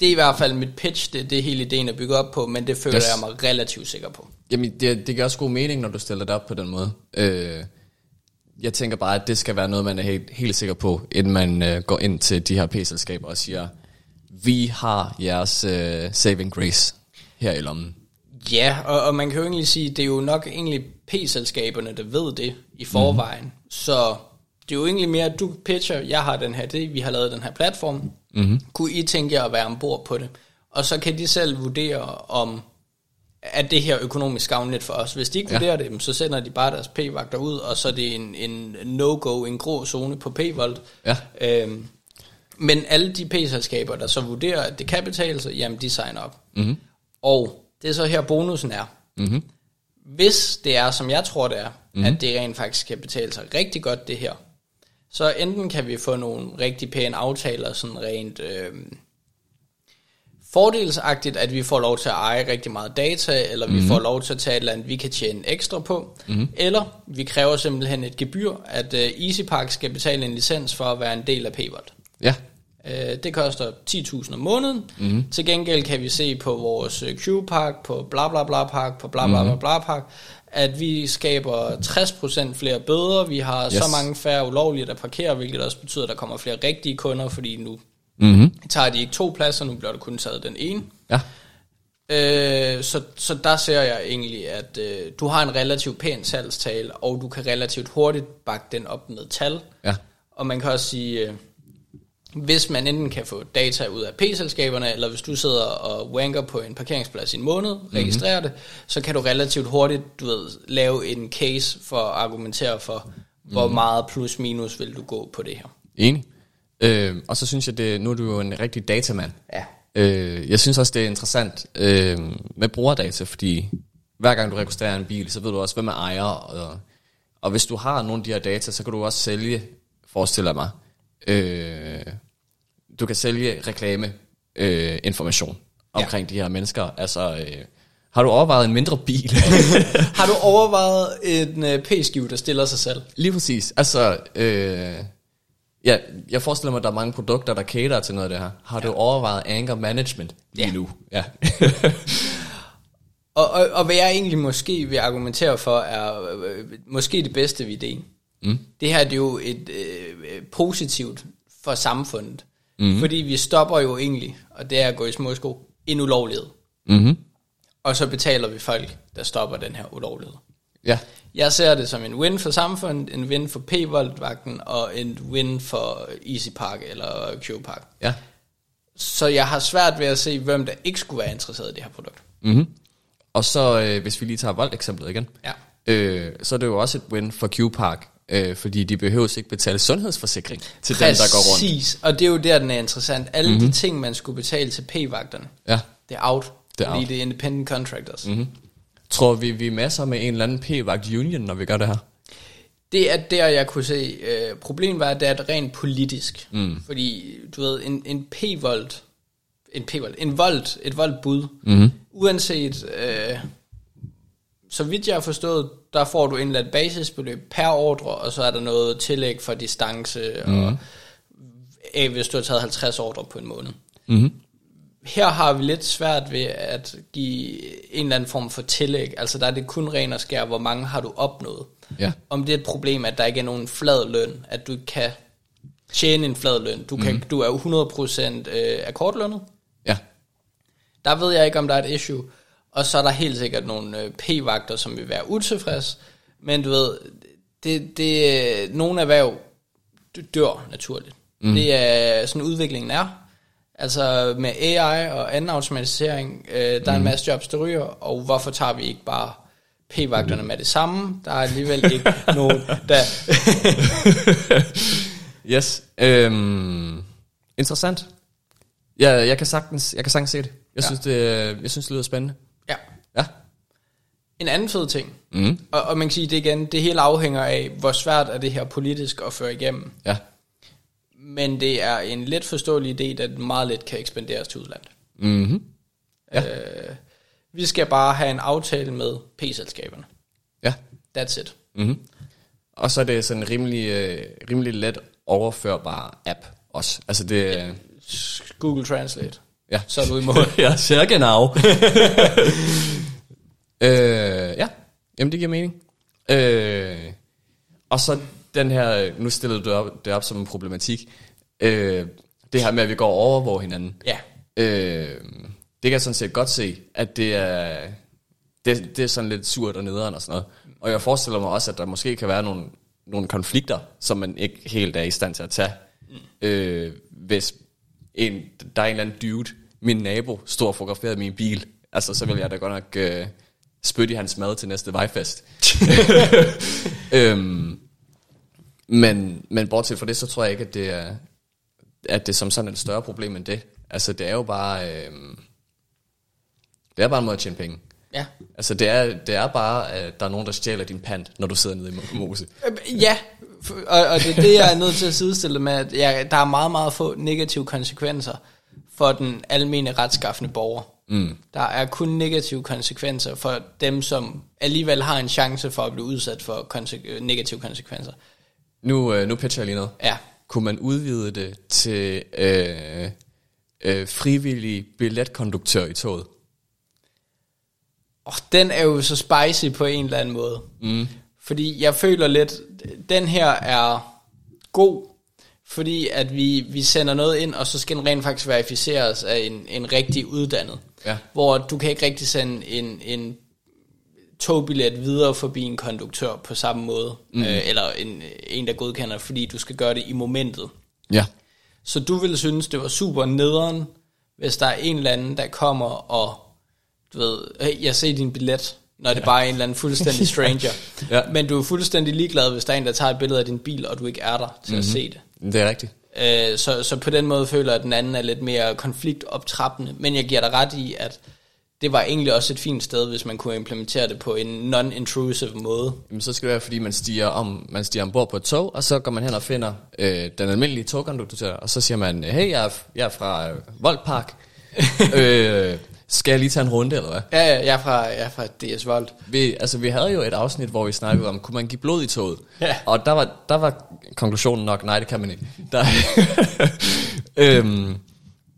Det er i hvert fald mit pitch, det, det er hele ideen at bygge op på, men det føler Yes. yes. jeg mig relativt sikker på. Jamen, det, det giver også god mening, når du stiller det op på den måde. Øh, jeg tænker bare, at det skal være noget, man er helt, helt sikker på, inden man øh, går ind til de her p-selskaber og siger, vi har jeres øh, saving grace her i lommen. Ja, og, og man kan jo egentlig sige, det er jo nok egentlig P-selskaberne, der ved det i forvejen. Mm-hmm. Så det er jo egentlig mere, at du pitcher, jeg har den her idé, vi har lavet den her platform. Mm-hmm. Kunne I tænke jer at være ombord på det? Og så kan de selv vurdere, om er det her økonomisk gavnligt for os. Hvis de ikke Ja. vurderer det, så sender de bare deres P-vagter ud, og så er det en, en no-go, en grå zone på P-volt. Ja. Øhm, men alle de P-selskaber, der så vurderer, at det kan betale sig, jamen de signer op. Mm-hmm. Og det er så her bonusen er. Mm-hmm. Hvis det er, som jeg tror det er, mm-hmm. at det rent faktisk kan betale sig rigtig godt det her, så enten kan vi få nogle rigtig pæne aftaler, sådan rent øh, fordelsagtigt, at vi får lov til at eje rigtig meget data, eller vi mm-hmm. får lov til at tage et eller andet, vi kan tjene ekstra på, mm-hmm. eller vi kræver simpelthen et gebyr, at uh, EasyPark skal betale en licens for at være en del af Payvolt. Ja. Uh, det koster 10.000 om måneden. Mm-hmm. Til gengæld kan vi se på vores uh, Q-park, på bla bla bla park, på bla bla bla bla park, at vi skaber 60% flere bøder, vi har yes. så mange færre ulovlige, der parkerer, hvilket også betyder, at der kommer flere rigtige kunder, fordi nu mm-hmm. tager de ikke to pladser, nu bliver der kun taget den ene. Ja. Øh, så, så der ser jeg egentlig, at øh, du har en relativt pæn salgstale, og du kan relativt hurtigt bakke den op med tal. Ja. Og man kan også sige, øh, hvis man enten kan få data ud af P-selskaberne, eller hvis du sidder og wanker på en parkeringsplads i en måned, mm-hmm. registrerer det, så kan du relativt hurtigt du ved, lave en case for at argumentere for, hvor mm-hmm. meget plus minus vil du gå på det her. Enig. Øh, og så synes jeg, det, nu er du jo en rigtig datamand. Ja. Øh, jeg synes også, det er interessant øh, med brugerdata, fordi hver gang du registrerer en bil, så ved du også, hvem er ejer. Og, og hvis du har nogle af de her data, så kan du også sælge, forestiller mig, øh, du kan sælge reklame øh, information omkring ja. de her mennesker. Altså, øh, har du overvejet en mindre bil? *laughs* har du overvejet en uh, p-skive, der stiller sig selv? Lige præcis. Altså, øh, ja, jeg forestiller mig, at der er mange produkter, der cater til noget af det her. Har ja. du overvejet anger management lige ja. nu? Ja. *laughs* og, og, og hvad jeg egentlig måske vil argumentere for, er øh, måske det bedste ved ideen. Mm. Det her det er jo et øh, positivt for samfundet. Mm-hmm. Fordi vi stopper jo egentlig, og det er at gå i små sko, en ulovlighed. Mm-hmm. Og så betaler vi folk, der stopper den her ulovlighed. Ja. Jeg ser det som en win for samfundet, en win for p vagten og en win for Easy Park eller Q Park. Ja. Så jeg har svært ved at se, hvem der ikke skulle være interesseret i det her produkt. Mm-hmm. Og så, øh, hvis vi lige tager Volt-eksemplet igen, ja. øh, så er det jo også et win for Q-Park, øh, fordi de behøver ikke betale sundhedsforsikring til Præcis. dem, der går rundt. Præcis, og det er jo der, den er interessant. Alle mm-hmm. de ting, man skulle betale til p-vagterne, ja. det er out, det er fordi out. det er independent contractors. Mm-hmm. Tror vi, vi er masser med en eller anden p-vagt union, når vi gør det her? Det er der, jeg kunne se. Øh, problemet var, at det er rent politisk. Mm. Fordi, du ved, en, en p-volt, en p-volt, en volt, et volt-bud, mm-hmm. uanset, øh, så vidt jeg har forstået, der får du en eller anden basisbeløb per ordre, og så er der noget tillæg for distance, mm. og øh, hvis du har taget 50 ordre på en måned. Mm-hmm. Her har vi lidt svært ved at give en eller anden form for tillæg, altså der er det kun ren og skær, hvor mange har du opnået. Ja. Om det er et problem, at der ikke er nogen flad løn, at du kan tjene en flad løn. Du, kan, mm. du er 100% øh, akkordlønnet. Ja. Der ved jeg ikke, om der er et issue. Og så er der helt sikkert nogle øh, p-vagter, som vil være utilfreds. Men du ved, det, det, nogle erhverv dør naturligt. Mm. Det er sådan udviklingen er. Altså med AI og anden automatisering, øh, der mm. er en masse jobs, der ryger, og hvorfor tager vi ikke bare p-vagterne med det samme? Der er alligevel ikke *laughs* nogen, der... *laughs* yes. Øhm, interessant. Ja, jeg kan sagtens, jeg kan sagtens se det. Jeg, ja. synes, det, jeg synes, det lyder spændende. Ja. Ja. En anden fed ting, mm. og, og man kan sige det igen, det hele afhænger af, hvor svært er det her politisk at føre igennem. Ja. Men det er en let forståelig idé, at meget let kan ekspanderes til udlandet. Mm-hmm. Ja. Øh, vi skal bare have en aftale med P-selskaberne. Ja. That's it. Mm-hmm. Og så er det sådan en rimelig, øh, rimelig let overførbar app også. Altså det... Ja. Google Translate. Ja. Så er du i mål. *laughs* ja, sehr genau. *laughs* øh, ja, jamen det giver mening. Øh, og så den her, nu stillede du op, det op som en problematik, øh, det her med, at vi går over over hinanden. Ja. Øh, det kan jeg sådan set godt se, at det er, det, det er sådan lidt surt og nederen og sådan noget. Og jeg forestiller mig også, at der måske kan være nogle, nogle konflikter, som man ikke helt er i stand til at tage. Mm. Øh, hvis en, der er en eller anden dude, min nabo, står og fotograferede min bil, altså så vil jeg da godt nok øh, spytte i hans mad til næste vejfest. *laughs* øhm, men, men bortset fra det, så tror jeg ikke, at det er, at det som sådan er et større problem end det. Altså det er jo bare, øh, det er bare en måde at tjene penge. Ja. Altså det er, det er bare, at der er nogen, der stjæler din pant, når du sidder nede i mose. Ja, og, og det er det, jeg er nødt til at sidestille med, at ja, der er meget, meget få negative konsekvenser for den almene retskaffende borger. Mm. Der er kun negative konsekvenser for dem, som alligevel har en chance for at blive udsat for konse- negative konsekvenser. Nu, øh, nu pitcher jeg lige noget. Ja. Kunne man udvide det til øh, øh, frivillig billetkonduktør i toget? Og den er jo så spicy på en eller anden måde. Mm. Fordi jeg føler lidt, den her er god, fordi at vi, vi sender noget ind, og så skal den rent faktisk verificeres af en, en rigtig uddannet. Ja. Hvor du kan ikke rigtig sende en, en togbillet videre forbi en konduktør på samme måde, mm. øh, eller en, en, der godkender, fordi du skal gøre det i momentet. Ja. Så du ville synes, det var super nederen, hvis der er en eller anden, der kommer og, du ved, hey, jeg ser din billet, når det bare er en eller anden fuldstændig *laughs* stranger. Ja. Men du er fuldstændig ligeglad, hvis der er en, der tager et billede af din bil, og du ikke er der til mm-hmm. at se det. Det er rigtigt. Øh, så, så på den måde føler jeg, at den anden er lidt mere konfliktoptrappende. Men jeg giver dig ret i, at det var egentlig også et fint sted, hvis man kunne implementere det på en non-intrusive måde. Jamen, så skal det være, fordi man stiger, om, man stiger ombord på et tog, og så går man hen og finder øh, den almindelige togkonduktør, og så siger man, hey, jeg er, jeg er fra øh, Voldpark. *laughs* øh, skal jeg lige tage en runde, eller hvad? Ja, ja, jeg er fra, jeg er fra DS Vold. Vi, altså, vi havde jo et afsnit, hvor vi snakkede om, kunne man give blod i toget? Ja. Og der var, der var konklusionen nok, nej, det kan man ikke. Der, *laughs* øhm,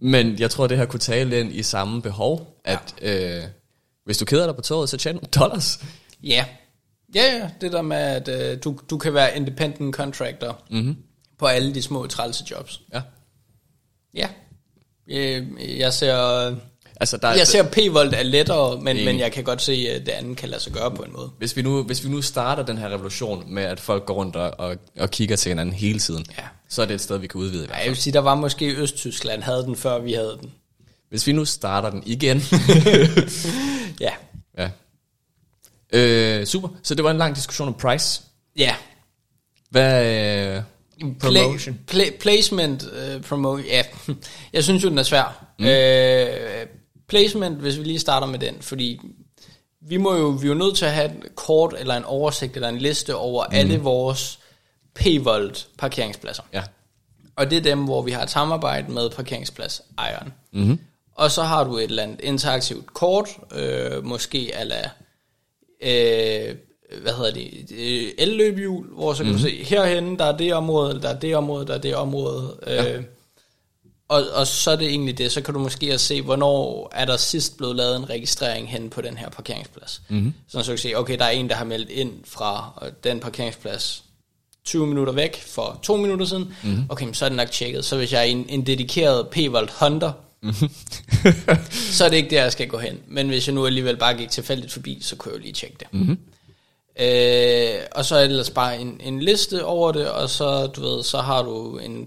men jeg tror, det her kunne tale ind i samme behov, at øh, hvis du keder dig på toget, så tjener du dollars. Ja. Ja, ja, det der med, at øh, du, du kan være independent contractor mm-hmm. på alle de små trælse jobs. Ja. Ja. Øh, jeg ser... Altså, der, Jeg ser P-Volt er lettere, men, men jeg kan godt se, at det andet kan lade sig gøre på en måde. Hvis vi, nu, hvis vi nu starter den her revolution med, at folk går rundt og, og, og kigger til hinanden hele tiden, Ja. så er det et sted, vi kan udvide. Ja, jeg vil sige, der var måske Østtyskland havde den, før vi havde den. Hvis vi nu starter den igen. *laughs* Ja. ja. Øh, super. Så det var en lang diskussion om price. Ja. Hvad øh, promotion? Pla- pla- placement uh, promotion. Ja, *laughs* jeg synes jo, den er svær. Mm. Øh, placement, hvis vi lige starter med den, fordi vi må jo, vi er jo nødt til at have et kort eller en oversigt eller en liste over mm. alle vores P-Volt parkeringspladser. Ja. Og det er dem, hvor vi har et samarbejde med parkeringsplads ejeren. Mm-hmm. Og så har du et eller andet interaktivt kort, øh, måske ala, øh, hvad hedder det, øh, elløbehjul, hvor så kan mm-hmm. du se, herhenne, der er det område, der er det område, der er det område. Øh, Ja. og, og så er det egentlig det, så kan du måske også se, hvornår er der sidst blevet lavet en registrering hen på den her parkeringsplads. Mm-hmm. Så så kan du se, okay, der er en, der har meldt ind fra øh, den parkeringsplads 20 minutter væk for to minutter siden. Mm-hmm. Okay, så er den nok tjekket. Så hvis jeg er en, en dedikeret P-Volt Hunter, *laughs* så er det ikke der, jeg skal gå hen. Men hvis jeg nu alligevel bare gik tilfældigt forbi, så kunne jeg jo lige tjekke det. Mm-hmm. Øh, og så er det ellers bare en, en liste over det, og så, du ved, så har du en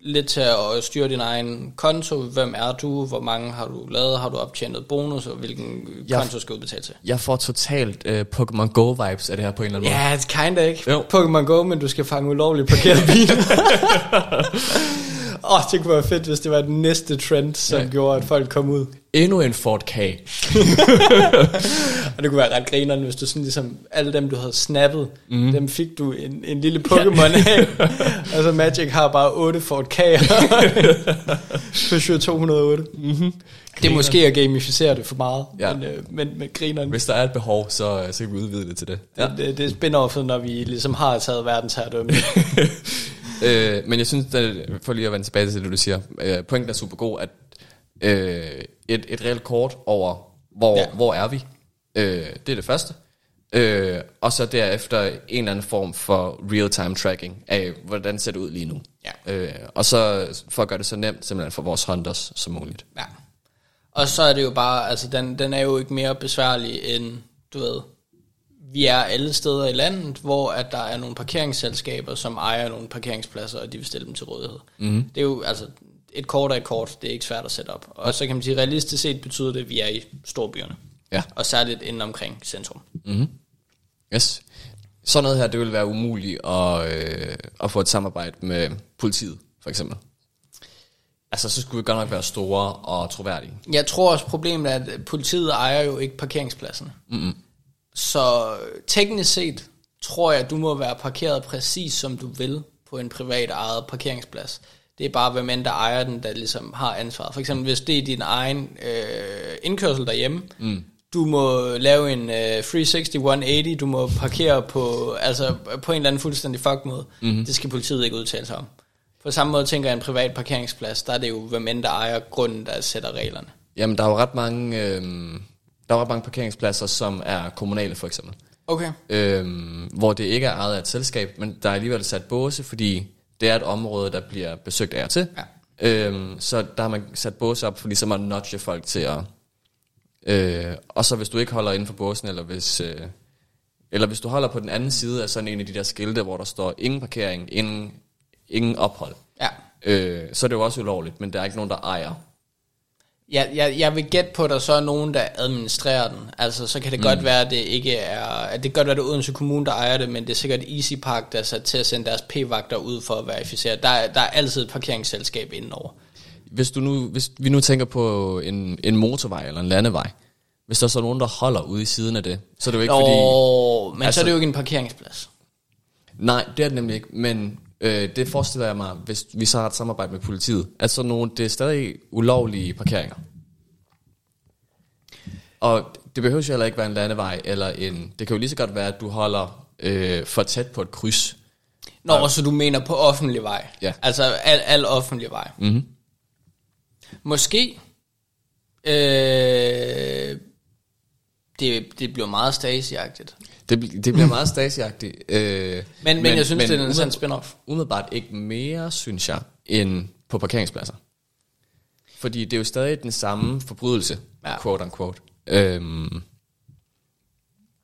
lidt til at styre din egen konto. Hvem er du? Hvor mange har du lavet? Har du optjent bonus? Og hvilken Jeg- konto skal du betale til? Jeg får totalt øh, Pokémon Go-vibes af det her på en eller anden måde. Ja, kinda ikke. Jo. Pokémon Go, men du skal fange ulovligt parkerede biler. *laughs* Åh, oh, det kunne være fedt, hvis det var den næste trend, som Ja. gjorde, at folk kom ud. Endnu en Ford K. *laughs* Og det kunne være ret grineren, hvis du sådan ligesom, alle dem, du havde snappet, mm. dem fik du en, en lille Pokémon af. og *laughs* så Magic har bare 8 Ford K'er. *laughs* Peugeot 208. Mm-hmm. Det er måske at gamificere det for meget, Ja. men, øh, men, men grineren, Hvis der er et behov, så, så kan vi udvide det til det. ja. det, det er spin-offet, når vi ligesom har taget verdensherredømme. Øh, men jeg synes, at, for lige at vende tilbage til det, du siger, øh, pointen er super god, at øh, et, et reelt kort over, hvor, ja. Hvor er vi, øh, det er det første. Øh, og så derefter en eller anden form for real-time tracking af, hvordan ser det ud lige nu. Ja. Øh, og så for at gøre det så nemt simpelthen for vores hunters som muligt. Ja. Og så er det jo bare, altså den, den er jo ikke mere besværlig end, du ved, vi er alle steder i landet, hvor at der er nogle parkeringsselskaber, som ejer nogle parkeringspladser, og de vil stille dem til rådighed. Mm. Det er jo, altså, et kort er et kort, det er ikke svært at sætte op. Og så kan man sige, realistisk set betyder det, at vi er i storbyerne. Ja. Og særligt inden omkring centrum. Yes. Sådan noget her, det vil være umuligt at, øh, at få et samarbejde med politiet, for eksempel. Altså, så skulle vi godt nok være store og troværdige. Jeg tror også problemet er, at politiet ejer jo ikke parkeringspladsen. Mm-hmm. Så teknisk set tror jeg, at du må være parkeret præcis som du vil på en privat ejet parkeringsplads. Det er bare, hvem end der ejer den, der ligesom har ansvaret. For eksempel, hvis det er din egen øh, indkørsel derhjemme, mm. du må lave en øh, 360 180, du må parkere på, altså, på en eller anden fuldstændig fuck måde. Mm-hmm. Det skal politiet ikke udtale sig om. På samme måde tænker jeg, en privat parkeringsplads, der er det jo, hvem end der ejer grunden, der sætter reglerne. Jamen, der er jo ret mange, øh, der er ret mange parkeringspladser, som er kommunale, for eksempel. Okay. Øhm, hvor det ikke er ejet af et selskab, men der er alligevel sat båse, fordi det er et område, der bliver besøgt af og til. Ja. Øhm, så der har man sat båse op, for ligesom at nudge folk til at... Øh, og så hvis du ikke holder inden for båsen, eller hvis, øh, eller hvis du holder på den anden side af sådan en af de der skilte, hvor der står ingen parkering, ingen, ingen ophold, Ja. øh, så er det jo også ulovligt, men der er ikke nogen, der ejer. Jeg, jeg, jeg vil gætte på, at der så er nogen, der administrerer den. Altså, så kan det mm. godt være, at det ikke er... At det kan godt være, at det er Odense Kommune, der ejer det, men det er sikkert Easy Park, der er sat til at sende deres p-vagter ud for at verificere. Der, er- der er altid et parkeringsselskab indenover. Hvis, du nu, hvis vi nu tænker på en, en motorvej eller en landevej, hvis der er så nogen, der holder ude i siden af det, så er det jo ikke Nå, fordi... men altså, så altså- er det jo ikke en parkeringsplads. Nej, det er det nemlig ikke, men øh, det forestiller jeg mig, hvis vi så har et samarbejde med politiet, at så nogle, det er stadig ulovlige parkeringer. Og det behøver jo heller ikke være en landevej, eller en... Det kan jo lige så godt være, at du holder øh, for tæt på et kryds. Nå, og så du mener på offentlig vej. Ja. Altså al, al offentlig vej. Mm-hmm. Måske. Øh, det, det bliver meget stasiagtigt. Det, bl- det bliver meget stasiagtigt. Øh, Men, men, men jeg synes, men, det er en sådan spin-off. Umiddelbart ikke mere, synes jeg, end på parkeringspladser. Fordi det er jo stadig den samme forbrydelse, ja. quote unquote. Øhm,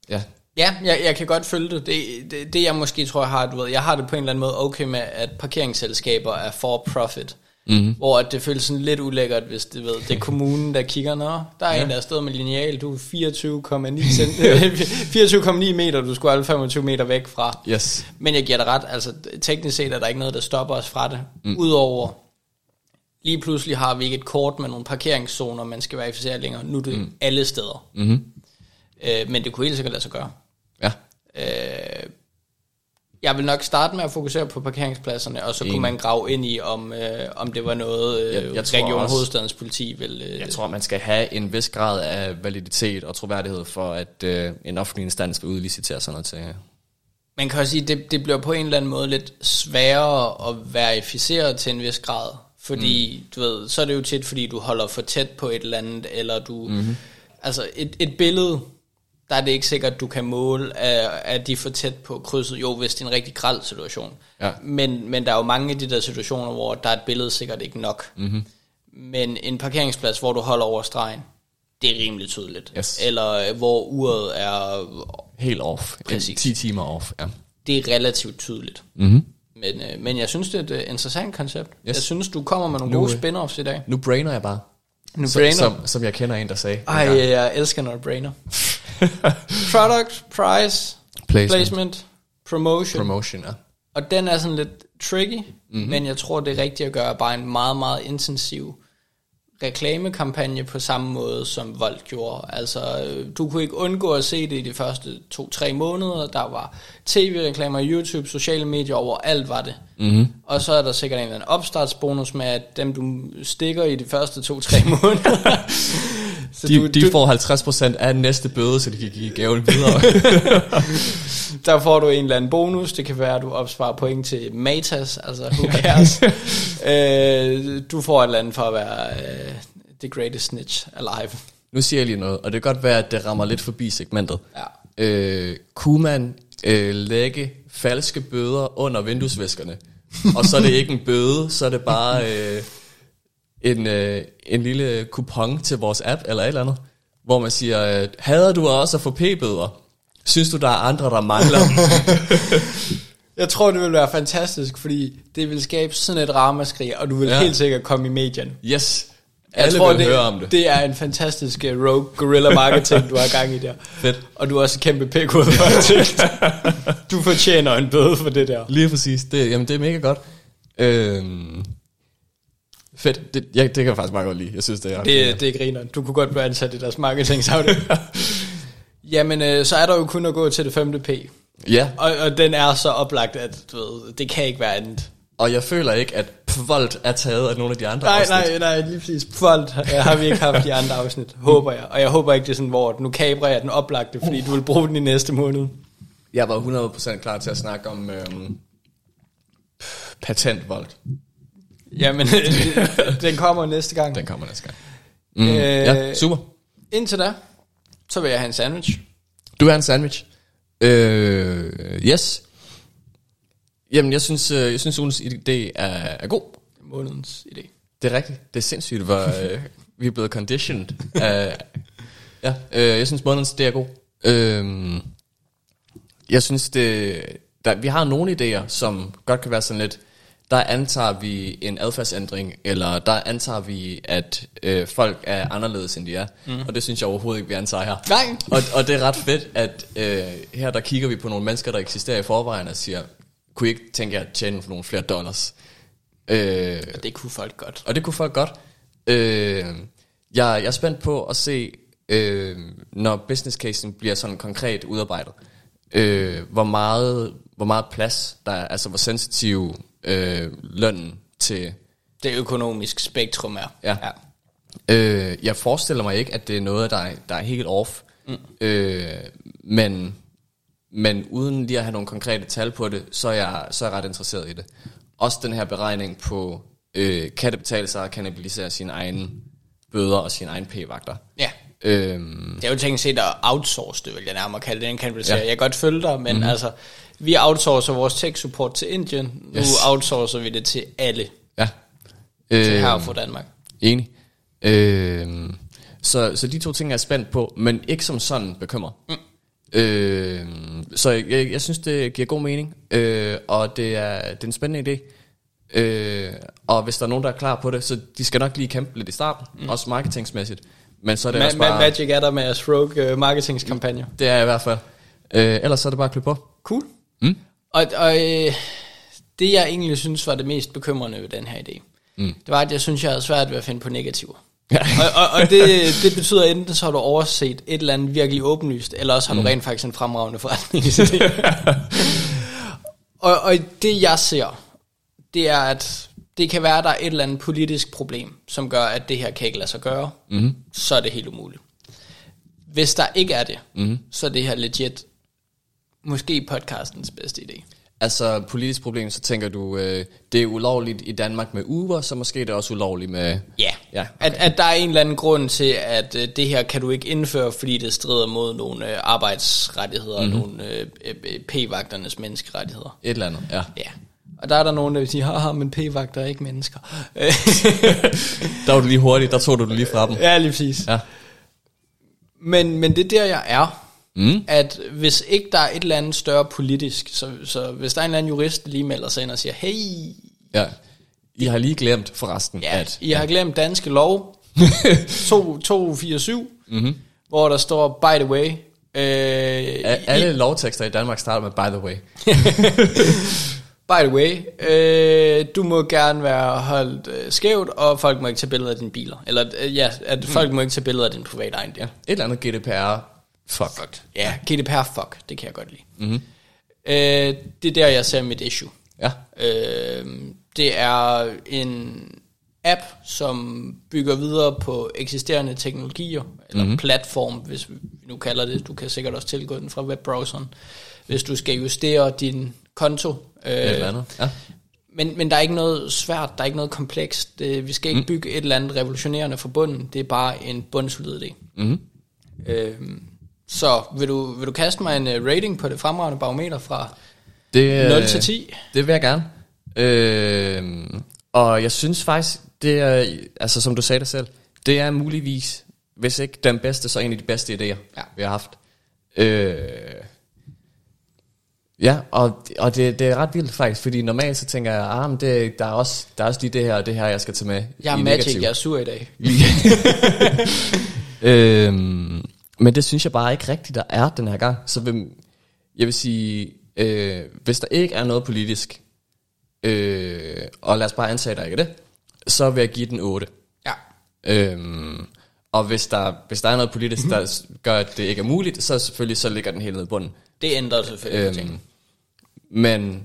ja, Ja, jeg, jeg kan godt følge det. Det, det. det jeg måske tror, jeg har, du ved, jeg har det på en eller anden måde okay med, at parkeringsselskaber er for profit. Mm-hmm. Hvor at det føles sådan lidt ulækkert, hvis det, ved, det er kommunen, der kigger, Nå, der er ja. en, der er stået med lineal, du er 24,9 *laughs* cent- 24,9 *laughs* meter, du skulle alle 25 meter væk fra. yes. Men jeg giver dig ret, altså teknisk set er der ikke noget, der stopper os fra det. Mm. Udover, lige pludselig har vi ikke et kort med nogle parkeringszoner, man skal verificere længere. Nu er det mm. alle steder. Mm-hmm. Øh, men det kunne helt sikkert lade sig gøre. Ja. Øh, jeg vil nok starte med at fokusere på parkeringspladserne, og så kunne Enig. man grave ind i, om, øh, om det var noget, øh, Jeg- jeg Region også- Hovedstadens politi vil... Øh, Jeg tror, man skal have en vis grad af validitet og troværdighed for, at øh, en offentlig instans vil udlicitere sådan noget til. Man kan også sige, det, det bliver på en eller anden måde lidt sværere at verificere til en vis grad. Fordi, mm. du ved, så er det jo tit, fordi du holder for tæt på et eller andet, eller du... Mm-hmm. Altså, et, et billede, der er det ikke sikkert, du kan måle, at, at de er for tæt på krydset. Jo, hvis det er en rigtig græld situation. Ja. Men, men der er jo mange af de der situationer, hvor der er et billede sikkert ikke nok. Mm-hmm. Men en parkeringsplads, hvor du holder over stregen, det er rimelig tydeligt. Yes. Eller øh, hvor uret er Helt off. Præcis. 10 timer off, ja. det er relativt tydeligt. Mm-hmm. Men, øh, men jeg synes, det er et øh, interessant koncept. Yes. Jeg synes, du kommer med nogle Nu, gode spin-offs i dag. Nu brainer jeg bare. Nu som, brainer. Som, som jeg kender en, der sagde. Ej, jeg elsker, når brainer. *laughs* Product, price, Placement. placement, promotion. Promotion, ja. og den er sådan lidt tricky, mm-hmm. men jeg tror, det er rigtigt at gøre bare en meget, meget intensiv reklamekampagne på samme måde, som Volt gjorde. Altså, øh, du kunne ikke undgå at se det i de første to-tre måneder. Der var tv-reklamer, YouTube, sociale medier, overalt var det. Mm-hmm. Og så er der sikkert en eller anden opstartsbonus med, at dem du stikker i de første to-tre *laughs* måneder. Så De, de får 50% af næste bøde, så de kan give gaven videre. *laughs* Der får du en eller anden bonus. Det kan være, at du opsparer point til Matas. Altså, who cares? *laughs* øh, du får et eller andet for at være øh, the greatest snitch alive. nu siger jeg lige noget, og det kan godt være, at det rammer lidt forbi segmentet. Ja. Øh, kunne man øh, lægge falske bøder under vinduesvæskerne? og så er det ikke en bøde, så er det bare øh, en, øh, en lille kupon til vores app, eller et eller andet, hvor man siger, øh, hader du også at få p-bøder? Synes du, der er andre, der mangler? *laughs* Jeg tror, det vil være fantastisk, fordi det vil skabe sådan et ramaskrig, og du vil ja. Helt sikkert komme i medierne. yes, Jeg alle tror, vil det, høre om det. det er en fantastisk uh, rogue guerrilla marketing, du har gang i der. *laughs* Fedt. Og du er også kæmpe det. *laughs* Du fortjener en bøde for det der. Lige præcis. Det, jamen, det er mega godt. Øhm, fedt. Det, ja, det kan jeg faktisk meget godt lide. Jeg synes, det er Det, det er grineren. Du kunne godt blive ansat i deres marketingsafdeling. *laughs* Jamen, øh, så er der jo kun at gå til det femte P. Ja, Og, og den er så oplagt, at du ved, det kan ikke være andet. og jeg føler ikke, at Pvolt er taget af nogle af de andre Nej, afsnit. nej, nej, lige præcis. Folk har vi ikke haft de andre afsnit, *laughs* håber jeg. Og jeg håber ikke, det er sådan, hvor nu kabrer jeg den oplagte, fordi du vil bruge den i næste måned. Jeg var 100% klar til at snakke om øhm, patentvold. Jamen, *laughs* den kommer næste gang. Den kommer næste gang. Mm, Øh, ja, super. Indtil da, så vil jeg have en sandwich. Du er en sandwich. Øh, yes. Jamen, jeg synes, øh, jeg synes ugens idé er, er god. Månedens idé. Det er rigtigt. Det er sindssygt, hvor øh, *laughs* vi er blevet conditioned. af, ja, øh, jeg synes, månedens det er god. Øh, jeg synes, det, der, vi har nogle idéer, som godt kan være sådan lidt, der antager vi en adfærdsændring, eller der antager vi, at øh, folk er anderledes, end de er. Mm. Og det synes jeg overhovedet ikke, vi antager her. Nej. Og, og det er ret fedt, at øh, her der kigger vi på nogle mennesker, der eksisterer i forvejen, og siger, kunne I ikke tænke jer at tjene for nogle flere dollars? Øh, Det kunne folk godt. og det kunne folk godt. Øh, jeg, jeg er spændt på at se, øh, når business casen bliver sådan konkret udarbejdet, øh, hvor, meget, hvor meget plads der er, altså hvor sensitiv øh, lønnen til... Det økonomisk spektrum er. Ja. ja. Øh, jeg forestiller mig ikke, at det er noget, der er, der er helt off, mm. øh, men, men uden lige at have nogle konkrete tal på det, så er jeg, så er jeg ret interesseret i det. Også den her beregning på, øh, kan det betale sig at kannibalisere sine egne bøder og sine egne p-vagter. ja. Øhm, Det er jo tænkt set at outsource det, vil jeg nærmere kalde det. Den kan ja. Jeg kan godt følge dig, men mm-hmm. altså, vi outsourcer vores tech support til Indien. Nu Yes. outsourcer vi det til alle ja. til Øh, her for Danmark. Enig. Øh, så, så de to ting er jeg spændt på, men ikke som sådan bekymrer. Mm. Øh, så jeg, jeg, jeg synes, det giver god mening, øh, og det er, det er en spændende idé. Øh, og hvis der er nogen, der er klar på det, så de skal nok lige kæmpe lidt i starten, mm. også marketingsmæssigt. Men så er det Ma- også ma- bare... Magic er der med at Rogue uh, marketingskampagne. Det er jeg i hvert fald. Øh, ellers så er det bare at klippe på. Cool. Mm. Og, og øh, det jeg egentlig synes var det mest bekymrende ved den her idé, mm. det var, at jeg synes, jeg havde svært ved at finde på negativer. Ja. *laughs* og og, og det, det betyder enten, så har du overset et eller andet virkelig åbenlyst, eller også har du Mm. rent faktisk en fremragende forretningsidé. *laughs* og, og det jeg ser, det er, at det kan være, at der er et eller andet politisk problem, som gør, at det her kan ikke lade sig gøre. Mm. Så er det helt umuligt. Hvis der ikke er det, Mm. så er det her legit måske podcastens bedste idé. Altså, politisk problem, så tænker du, øh, det er ulovligt i Danmark med Uber, så måske er det også ulovligt med... Ja, Ja, okay. at, at der er en eller anden grund til, at øh, det her kan du ikke indføre, fordi det strider mod nogle øh, arbejdsrettigheder Mhm. mm-hmm. og nogle øh, øh, p-vagternes menneskerettigheder. Et eller andet, ja. Ja. Og der er der nogen, der vil sige, haha, men p-vagter er ikke mennesker. *laughs* Der var du lige hurtigt, der tog du det lige fra dem. ja, lige præcis. Ja. Men, men det er der, jeg er. Mm. At hvis ikke der er et eller andet større politisk, så, så hvis der er en eller anden jurist, der lige melder sig ind og siger, hey, Ja. I har lige glemt forresten, ja, at... I har glemt danske lov, *laughs* 2, 247, Mm-hmm. hvor der står, by the way, øh, A- alle lovtekster i Danmark starter med by the way. *laughs* by the way, øh, du må gerne være holdt øh, skævt, og folk må ikke tage billeder af dine biler. Eller øh, ja, at folk må ikke tage billeder af din private ejendel. Et eller andet GDPR. Fuck. Fuck. Ja, GDPR fuck, det kan jeg godt lide. Mm-hmm. Øh, det er der, jeg ser mit issue. Ja. Øh, det er en app, som bygger videre på eksisterende teknologier, eller Mhm. mm-hmm. platform, hvis vi nu kalder det. Du kan sikkert også tilgå den fra webbrowseren, hvis du skal justere din konto. Øh, Et eller andet. Ja. men, men der er ikke noget svært, der er ikke noget komplekst. Det, vi skal ikke Mm. bygge et eller andet revolutionerende fra bunden. Det er bare en bundsolid idé. Mm-hmm. Øh, så vil du, vil du kaste mig en uh, rating på det fremragende barometer fra Det, 0 til 10? Det vil jeg gerne. Øh, og jeg synes faktisk, det er, altså som du sagde det selv, det er muligvis, hvis ikke den bedste, så en af de bedste idéer, Ja. vi har haft. Øh, ja, og, og det, det er ret vildt faktisk, fordi normalt så tænker jeg, ah, men det, der, er også, der er også lige det her og det her, jeg skal tage med. Jeg er magic, negativ. jeg er sur i dag. *laughs* øhm, men det synes jeg bare ikke rigtigt, der er den her gang. Så vil, jeg vil sige, øh, hvis der ikke er noget politisk, øh, og lad os bare antage, at der ikke er det, så vil jeg give den 8. Ja. Øhm, og hvis der, hvis der er noget politisk, *laughs* der gør, at det ikke er muligt, så selvfølgelig så ligger den helt nede i bunden. Det ændrer selvfølgelig øhm, ting. Men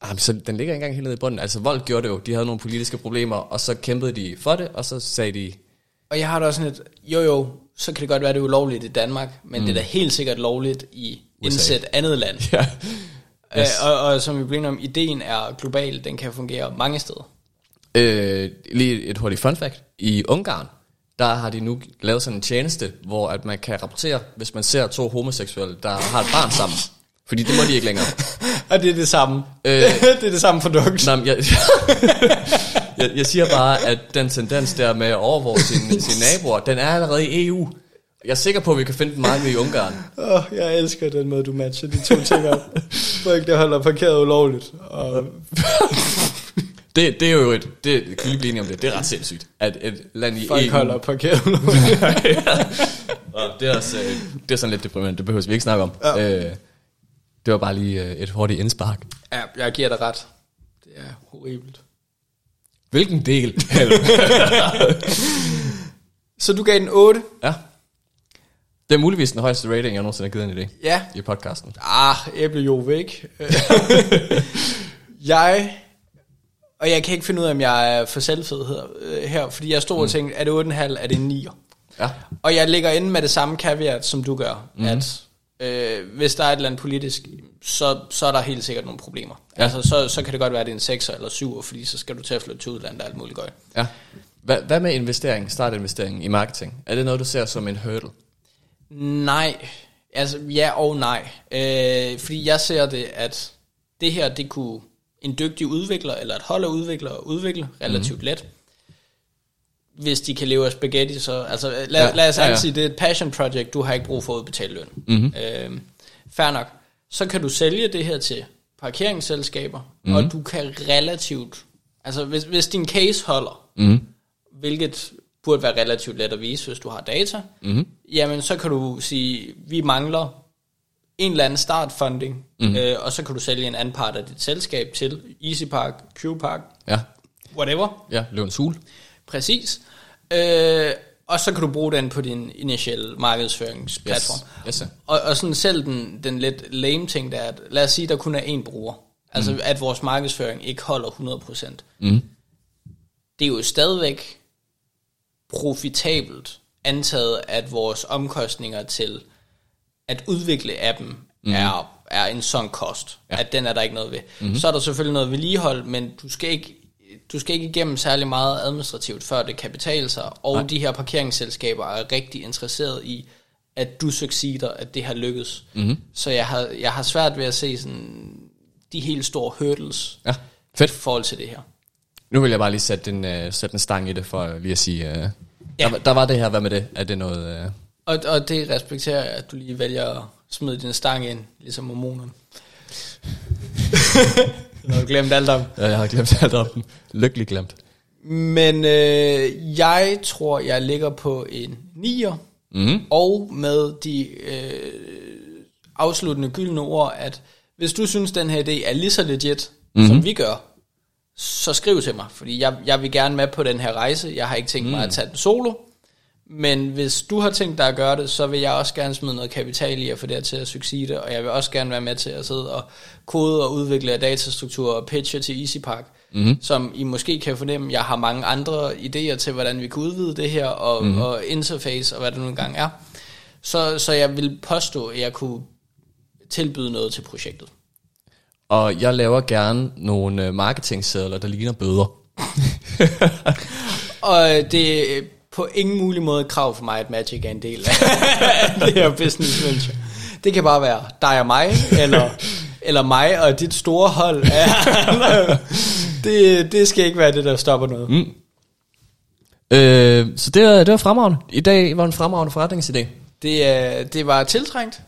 Ah, så den ligger ikke engang helt nede i bunden. Altså Volt gjorde det jo. De havde nogle politiske problemer, og så kæmpede de for det, og så sagde de, Og jeg har da også sådan et, jo jo, så kan det godt være, det er ulovligt i Danmark, men mm. det er da helt sikkert lovligt i indsæt andet land. *laughs* ja, Yes. Og, og som vi blev enige om, ideen er global, den kan fungere mange steder. Øh, lige et hurtigt fun fact. I Ungarn, der har de nu lavet sådan en tjeneste, hvor at man kan rapportere, hvis man ser to homoseksuelle, der har et barn sammen. Fordi det må de ikke længere. *laughs* Og det er det samme. Øh. *laughs* det er det samme produkt. Men jeg, *laughs* jeg, jeg siger bare, at den tendens der med at overvåge sine, sine naboer, den er allerede i EU. Jeg er sikker på, at vi kan finde den meget i Ungarn. Oh, jeg elsker den måde, du matcher de to ting op. Folk, der holder parkeret ulovligt. Og Det, det er jo et, det, kan lige blive enige om det, det er ret sindssygt, at et land i folk EU... holder parkeret *laughs* ulovligt. Og det er, også, øh, det er sådan lidt deprimerende, det behøver vi ikke snakke om. Ja. Øh, det var bare lige øh, et hurtigt indspark. ja, jeg giver dig ret. Det er horribelt. Hvilken del? *laughs* Så du gav den 8? ja. Det er muligvis den højeste rating, jeg nogensinde har givet en idé Ja. i podcasten. Ah, æblejove, ikke? *laughs* jeg... Og jeg kan ikke finde ud af, om jeg er for selvfed her, øh, fordi jeg stod og tænkte, er det 8,5, er det 9? Ja. Og jeg ligger inde med det samme caveat, som du gør, mm. at øh, hvis der er et eller andet politisk, så, så er der helt sikkert nogle problemer. Ja. Altså, så, så kan det godt være, at det er en 6 eller 7, fordi så skal du til at flytte til udlandet og alt muligt gøj. ja. Hvad, hvad med investering, startinvestering i marketing? Er det noget, du ser som en hurdle? Nej, altså ja og nej. Øh, fordi jeg ser det, at det her, det kunne en dygtig udvikler, eller et hold af udviklere udvikle relativt mm. let. Hvis de kan leve af spaghetti, så... Altså, lad, Ja, lad os ja, ja. sige, det er et passion project, du har ikke brug for at udbetale løn. Mhm. Øh, fair nok. Så kan du sælge det her til parkeringsselskaber, mm. og du kan relativt... Altså, hvis, hvis din case holder, Mm. hvilket burde være relativt let at vise, hvis du har data, Mm. jamen så kan du sige, vi mangler en eller anden startfunding, mm. øh, og så kan du sælge en anden part af dit selskab til EasyPark, QPark, Ja. whatever, Ja, Løvens Hul. præcis. Øh, og så kan du bruge den på din initielle markedsføringsplatform. Yes. Yes. Og, og sådan selv den, den lidt lame ting, der er, at lad os sige, der kun er én bruger. Altså mm. at vores markedsføring ikke holder 100%. Mm. det er jo stadigvæk profitabelt antaget, at vores omkostninger til at udvikle appen mm. er, er en sådan kost, Ja. at den er der ikke noget ved. Mm-hmm. Så er der selvfølgelig noget vedligehold, men du skal ikke du skal ikke igennem særlig meget administrativt, før det kan betale sig, og Nej. De her parkeringsselskaber er rigtig interesseret i, at du succeeder, at det har lykkes. Mm-hmm. Så jeg har, jeg har svært ved at se sådan de helt store hurdles Ja, i fedt. forhold til det her. Nu vil jeg bare lige sætte en, uh, sætte en stang i det, for lige at sige, uh, ja. der, der var det her, hvad med det? Er det noget... Uh... Og, og det respekterer jeg, at du lige vælger at smide din stang ind, ligesom mormonerne. *laughs* Har du glemt alt om. Ja, jeg har glemt alt om den. Lykkelig glemt. Men øh, jeg tror, jeg ligger på en 9'er, Mm. og med de øh, afsluttende gyldne ord, at hvis du synes, den her idé er lige så legit, mm-hmm. som vi gør, så skriv til mig, fordi jeg, jeg vil gerne med på den her rejse. Jeg har ikke tænkt mig at tage den solo, men hvis du har tænkt dig at gøre det, så vil jeg også gerne smide noget kapital i at få det her til at succede, og jeg vil også gerne være med til at sidde og kode og udvikle datastrukturer og pitche til EasyPark, mm-hmm. som I måske kan fornemme, jeg har mange andre idéer til, hvordan vi kan udvide det her, og, mm-hmm. og interface, og hvad det nu engang er. Så, så jeg vil påstå, at jeg kunne tilbyde noget til projektet. Og jeg laver gerne nogle uh, marketingsedler, der ligner bøder. *laughs* Og det på ingen mulig måde et krav for mig, at Magic er en del *laughs* af det her business venture. Det kan bare være dig og mig, eller, eller mig og dit store hold. Ja, det, det skal ikke være det, der stopper noget. Mm. Øh, så det, var- det var fremragende. I dag var en fremragende forretningsidé. Det, det var tiltrængt.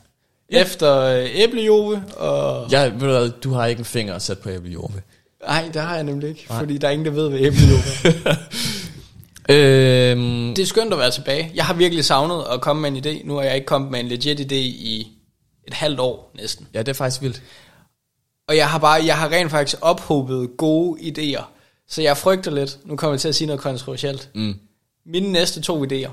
Ja. Efter øh, æblejove, og... Jeg, ved du, hvad, du har ikke en finger at sætte på æblejord med. Nej, det har jeg nemlig ikke, fordi der er ingen, der ved, hvad æblejove er. *laughs* Øhm, Det er skønt at være tilbage. Jeg har virkelig savnet at komme med en idé. Nu er jeg ikke kommet med en legit idé i et halvt år næsten. ja, det er faktisk vildt. Og jeg har bare, jeg har rent faktisk ophobet gode idéer. Så jeg frygter lidt, nu kommer jeg til at sige noget kontroversielt. Mm. Mine næste to idéer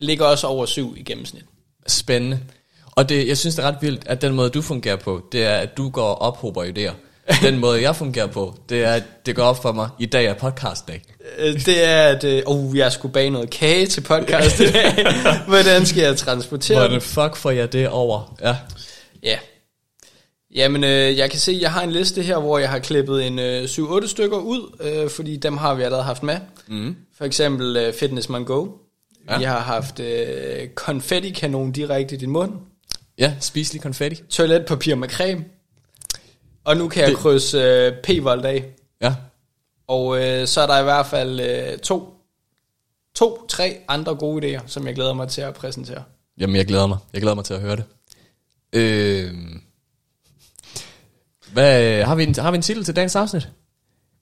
ligger også over syv i gennemsnit. Spændende. Og det, jeg synes, det er ret vildt, at den måde, du fungerer på, det er, at du går og ophober idéer. *laughs* Den måde, jeg fungerer på, det er, at det går op for mig, i dag er podcastdag. Øh, Det er, at øh, oh, jeg skulle bage noget kage til podcast i dag. *laughs* Hvordan skal jeg transportere Hvordan fuck får jeg det over? Ja. Ja. Jamen, øh, jeg kan se, jeg har en liste her, hvor jeg har klippet en øh, 7-8 stykker ud, øh, fordi dem har vi allerede haft med. Mm. For eksempel øh, Fitness Man Go. Ja. Vi har haft øh, konfetti-kanon direkte i din mund. Ja, spiselig konfetti. Toiletpapir med creme. Og nu kan jeg Det- krydse øh, p-volt af. Ja. Og øh, så er der i hvert fald øh, to, to, tre andre gode idéer, som jeg glæder mig til at præsentere. Jamen, jeg glæder mig. Jeg glæder mig til at høre det. Øh, hvad, har, vi en, har vi en titel til dagens afsnit?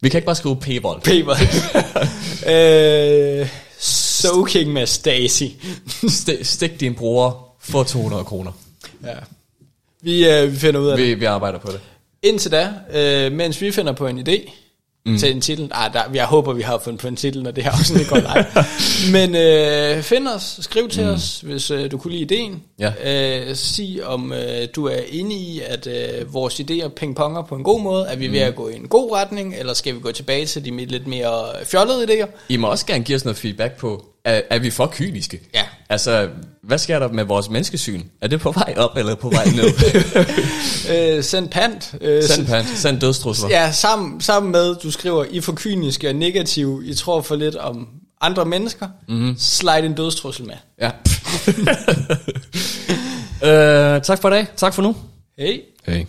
Vi kan ikke bare skrive p-vold. P-volt. *laughs* øh, soaking med Stacy. St- stik din bror for 200 kroner. ja. Vi, øh, vi finder ud af det. Vi, vi arbejder på det. Indtil da, øh, mens vi finder på en idé mm. til en titel. Ah, der, jeg håber, vi har fundet på en titel, når det her afsnit går live. *laughs* Men øh, find os, skriv til mm. os, hvis øh, du kunne lide ideen. Ja. Øh, sig, om øh, du er inde i, at øh, vores idéer pingponger på en god måde. Er vi ved at gå i en god retning, eller skal vi gå tilbage til de lidt mere fjollede idéer? I må også gerne give os noget feedback på, er, er vi for kyniske? Ja. Altså, hvad sker der med vores menneskesyn? Er det på vej op, eller på vej ned? *laughs* Øh, send pant. Øh, send pant, send dødstrusler. Ja, sammen, sammen med, du skriver, I er for kyniske og negative, I tror for lidt om andre mennesker, mm-hmm. slide en dødstrussel med. ja. *laughs* øh, tak for i dag. Tak for nu. Hey. Hey.